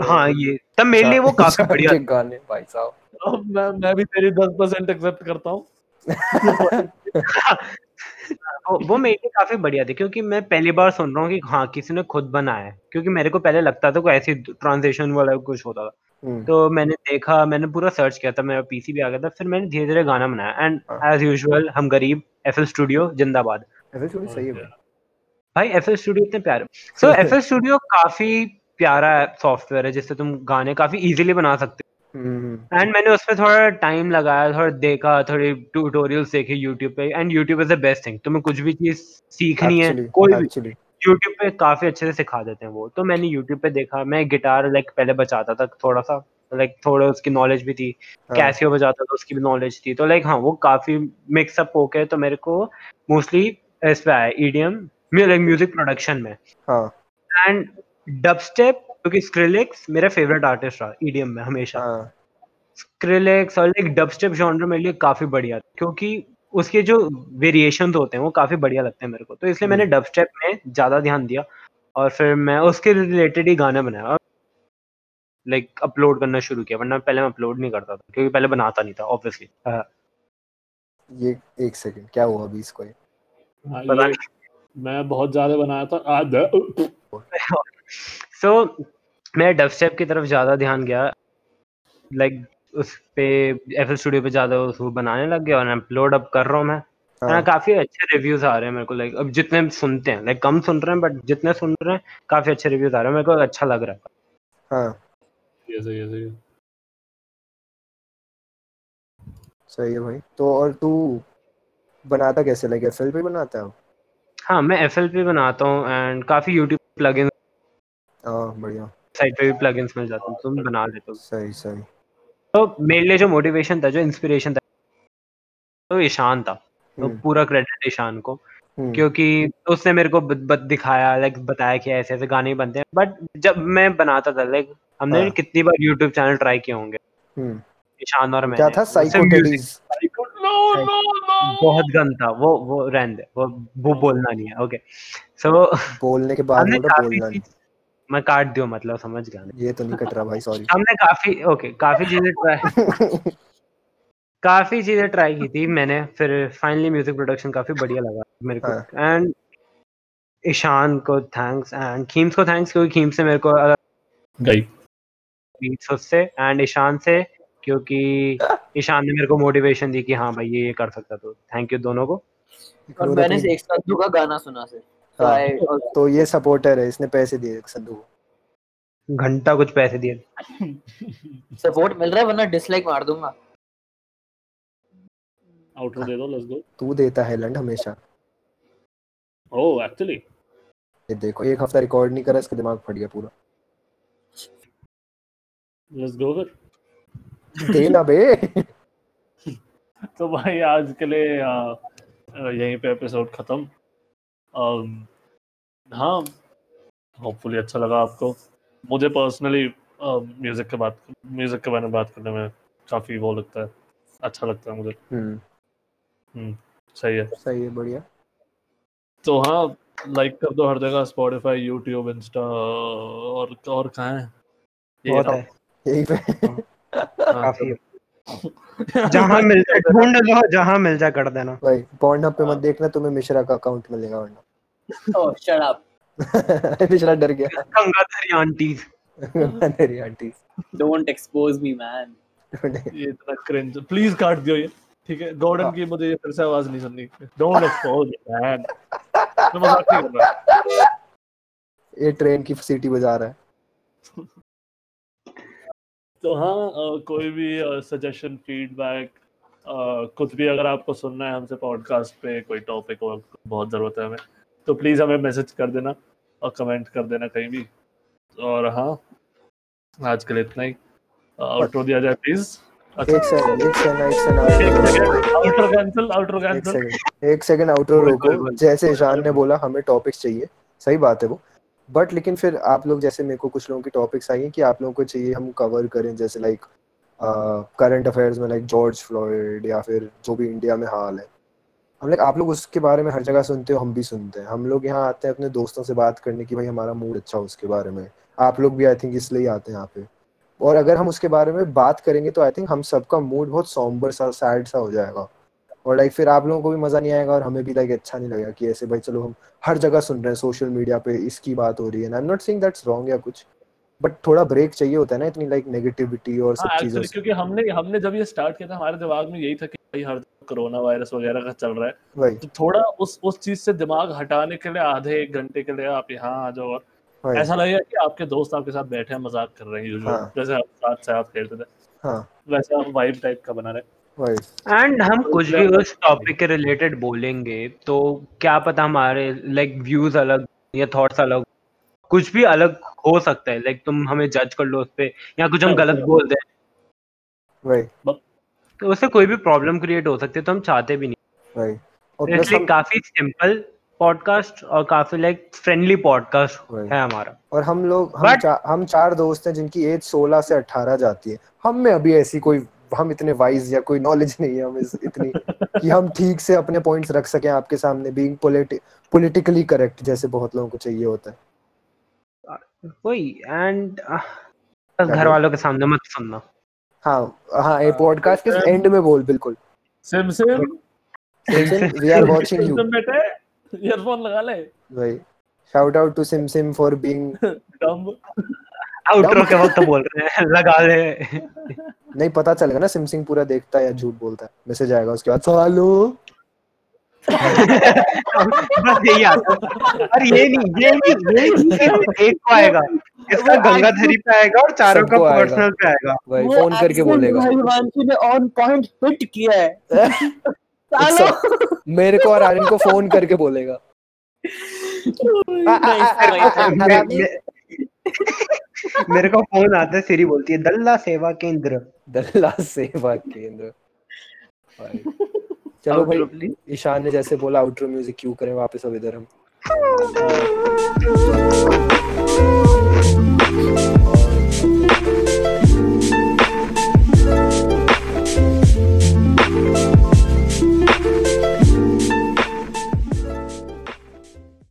हाँ ये तब मेरे लिए वो काफ़ी बढ़िया गाने भाई साहब। अब मैं मैं भी तेरी 10% एक्सेप्ट करता हूँ। वो मेरे लिए काफ़ी बढ़िया थे क्योंकि मैं पहली बार सुन रहा हूँ कि हाँ किसी ने खुद बनाया है। क्योंकि मेरे को पहले लगता था कोई ऐसी ट्रांजेक्शन वाला कुछ होता था। हम्म, तो मैंने देखा मैंने पूरा सर्च किया था मेरा पीसी भी आ गया था फिर मैंने धीरे धीरे गाना बनाया। एंड। एज यूजुअल हम गरीब एफएल स्टूडियो जिंदाबाद। ऐसे थोड़ी सही है। भाई भाई एफएल स्टूडियो इतने प्यारे। सो एफएल स्टूडियो काफ़ी प्यारा सॉफ्टवेयर है जिससे तुम गाने काफ़ी इजीली बना सकते हम्म, हम्म, हो एंड मैंने उस पर थोड़ा टाइम लगाया थोड़ा देखा थोड़े ट्यूटोरियल्स देखे यूट्यूब पे। And YouTube is the best thing तुम्हें कुछ भी चीज़ सीखनी है कोई भी। यूट्यूब पे काफ़ी अच्छे से सिखा देते हैं वो। तो मैंने यूट्यूब पे देखा। मैं गिटार लाइक पहले बचाता था थोड़ा सा। लाइक थोड़ा उसकी नॉलेज भी थी। हाँ, कैसियो बजाता था उसकी भी नॉलेज थी। तो लाइक हाँ वो काफ़ी मिक्सअप होके तो मेरे को मोस्टली इस पे आया। ईडीएम लाइक म्यूज़िक प्रोडक्शन में। हाँ। एंड डबस्टेप क्योंकि स्क्रिलेक्स मेरा फेवरेट आर्टिस्ट रहा ईडीएम में हमेशा। हाँ। स्क्रिलेक्स और लाइक डबस्टेप जॉनर मेरे लिए काफ़ी बढ़िया था क्योंकि उसके जो वेरिएशन होते हैं वो काफ़ी बढ़िया लगते हैं मेरे को। तो इसलिए मैंने डबस्टेप में ज़्यादा ध्यान दिया और फिर मैं उसके रिलेटेड ही गाना बनाया और लाइक अपलोड करना शुरू किया वरना पहले मैं अपलोड नहीं करता था क्योंकि पहले बनाता नहीं था ऑब्वियसली ये एक सेकंड क्या हुआ अभी इसको? ये? हाँ, ये मैं बहुत ज़्यादा बनाया था सो मैं डबस्टेप की तरफ़ ज़्यादा ध्यान गया लाइक like, उस पे एफएल स्टूडियो पे ज़्यादा उसको बनाने लग गया और अपलोड अब कर रहा हूँ मैं। हाँ। काफ़ी अच्छे रिव्यूज़ आ रहे हैं मेरे को लाइक अब जितने सुनते हैं लाइक कम सुन रहे हैं बट जितने सुन रहे हैं काफ़ी अच्छे रिव्यूज़ आ रहे हैं। मेरे को अच्छा लग रहा है। हाँ। ये सही है सही है। सही है भाई। तो और तू बनाता कैसे? लाइक एफएल पे बनाता है? हाँ मैं एफ़ बनाता हूँ एंड काफ़ी यूट्यूब प्लगइन हाँ बढ़िया। साइट पे भी प्लगइन्स मिल जाते हैं तुम बना लेते हो। सही सही। तो मेरे लिए जो मोटिवेशन था जो इंस्पिरेशन था तो ईशान था। तो हम्म, पूरा क्रेडिट ईशान को। हम्म, क्योंकि उसने मेरे को ब- ब- दिखाया लाइक बताया कि ऐसे ऐसे गाने बनते हैं। बट जब मैं बनाता था लाइक हमने हाँ। कितनी बार यूट्यूब चैनल ट्राई किए होंगे। हम्म। ईशान और मैं क्या था? साइकोटेडीज नो नो नो बहुत गंद था। वो वो रहने दे। वो वो बोलना नहीं है। ओके सो बोलने के बाद बोलना नहीं। मैं काट दियो मतलब समझ गया ये तो नहीं कट रहा भाई सॉरी हमने काफ़ी ओके काफ़ी चीज़ें ट्राई काफ़ी चीज़ें ट्राई की थी मैंने फिर फाइनली म्यूज़िक प्रोडक्शन काफ़ी बढ़िया लगा मेरे को। हाँ। एंड ईशान को थैंक्स एंड खीम्स को थैंक्स क्योंकि खीम्स से मेरे को गई। बीट्स उससे एंड ईशान से क्योंकि ईशान ने मेरे को मोटिवेशन दी कि हाँ भाई ये ये कर सकता तो। थैंक यू दोनों को। और मैंने एक संधू का गाना सुना से। तो हाँ। I also- तो ये सपोर्टर है इसने पैसे दिए संधू को। घंटा कुछ पैसे दिए। सपोर्ट मिल रहा है वरना डिसलाइक मार दूँगा। आउटरो दे दो लेट्स गो तू देता है लंड हमेशा। ओह एक्चुअली ये देखो एक हफ़्ता रिकॉर्ड नहीं करा इसका दिमाग फट गया पूरा। लेट्स गो फिर। दे ना बे। तो भाई आज के लिए यहीं पे एपिसोड खत्म। अम, हाँ होपफुली अच्छा लगा आपको। मुझे पर्सनली म्यूज़िक के बात म्यूज़िक के बारे में बात करने में काफ़ी वो लगता है अच्छा लगता है मुझे। हम्म। सही है। सही है बढ़िया। तो हाँ लाइक कर दो हर जगह स्पॉटिफाई यूट्यूब इंस्टा और और कहाँ है? ये बहुत है। यही पे। हाँ, काफ़ी है। जहाँ मिल जाए ढूंढ लो जहाँ मिल जाए कर देना। भाई पॉइंट पे हाँ। मत देखना तुम्हें मिश्रा का अकाउंट मिलेगा वरना। ओह शट अप मिश्रा डर गया। गंगाधरी आंटीज। मेरी aunty don't expose me man ये इतना क्रिंज प्लीज़ काट दियो ये। ठीक है गॉर्डन की मुझे ये फिर से आवाज़ नहीं सुननी। डोंट एक्सपोज मैन मैं मज़ाक नहीं कर रहा। ये ट्रेन की सीटी बजा रहा है। तो हाँ कोई भी सजेशन फीडबैक कुछ भी अगर आपको सुनना है हमसे पॉडकास्ट पे कोई टॉपिक हो बहुत ज़रूरत है हमें तो प्लीज़ हमें मैसेज कर देना और कमेंट कर देना कहीं भी। और हाँ आज के लिए इतना ही। आउटरो दिया जाए प्लीज़ एक सेकंड एक second outro cancel outro cancel एक सेकंड आउटरो रोको। जैसे ईशान ने बोला हमें टॉपिक्स चाहिए। सही बात है वो। बट लेकिन फिर आप लोग जैसे मेरे को कुछ लोगों की टॉपिक्स आई हैं कि आप लोगों को चाहिए हम कवर करें, जैसे लाइक करंट अफेयर्स में लाइक जॉर्ज फ्लॉयड या फिर जो भी इंडिया में हाल है। हम लाइक आप लोग उसके बारे में हर जगह सुनते हो, हम भी सुनते हैं। हम लोग यहाँ आते हैं अपने दोस्तों से बात करने की भाई हमारा मूड अच्छा हो उसके बारे में। आप लोग भी आई थिंक इसलिए आते हैं यहाँ पे। और अगर हम उसके बारे में बात करेंगे तो आई थिंक हम सबका मूड बहुत सॉम्बर सा सैड सा हो जाएगा। और लाइक फिर आप लोगों को भी मज़ा नहीं आएगा और हमें भी लाइक अच्छा नहीं लगेगा कि ऐसे भाई चलो हम हर जगह सुन रहे हैं सोशल मीडिया पे इसकी बात हो रही है। I am not saying that's wrong या कुछ बट थोड़ा ब्रेक चाहिए होता है ना इतनी लाइक नेगेटिविटी और सब हाँ चीज़ों से। क्योंकि हमने हमने जब ये स्टार्ट किया था हमारे दिमाग में यही था कि भाई हर कोरोना वायरस वगैरह का चल रहा है। तो थोड़ा उस उस चीज़ से दिमाग हटाने के लिए आधे एक घंटे के लिए आप यहाँ आ जाओ और ऐसा लगेगा कि आपके दोस्त आपके साथ बैठे हैं मज़ाक कर रहे हैं यूजुअल हाँ। जैसे आप साथ से आप खेलते थे। हाँ। वैसे आप वाइब टाइप का बना रहे। वही एंड हम कुछ भी उस टॉपिक के रिलेटेड बोलेंगे तो क्या पता हमारे लाइक व्यूज़ अलग या थॉट्स अलग कुछ भी अलग हो सकता है लाइक तुम हमें जज कर लो उस पे या कुछ हम गलत हाँ। बोल दें। वही तो उससे कोई भी प्रॉब्लम क्रिएट हो सकती है तो हम चाहते भी नहीं। वही और तो इसलिए काफ़ी सिंपल पॉडकास्ट और काफ़ी लाइक फ्रेंडली पॉडकास्ट है हमारा। और हम लोग हम But- चा, हम चार दोस्त हैं जिनकी एज 16 से 18 जाती है। हम में अभी ऐसी कोई हम इतने वाइज या कोई नॉलेज नहीं है हमें इतनी कि हम ठीक से अपने पॉइंट्स रख सकें आपके सामने बीइंग पॉलिटिकली करेक्ट जैसे बहुत लोगों को चाहिए होता है। वही एंड घर वालों के सामने मत सुनना। हाँ हाँ ये पॉडकास्ट के एंड में बोल बिल्कुल। Sim Sim we are watching you बेटे ईयरफोन लगा ले। भाई shout out to Sim Sim for being dumb outro के वक्त बोल रहे हैं लगा ले नहीं पता चलेगा ना सिम सिंह पूरा देखता है या झूठ बोलता है मैसेज आएगा उसके बाद हेलो बस यही आता है। और ये नहीं ये नहीं ये नहीं एक को आएगा इसका गंगाधरी पे आएगा और चारों का पर्सनल पे आएगा भाई वो फ़ोन करके बोलेगा भाई हिमांशु ने ऑन पॉइंट हिट किया है सब मेरे को और आर्यन को फ़ोन करके बोलेगा मेरे को फ़ोन आता है सीरी बोलती है दल्ला सेवा केंद्र। दल्ला सेवा केंद्र। चलो भाई ईशान ने जैसे बोला आउटरो म्यूज़िक क्यों करें वापस अब इधर हम?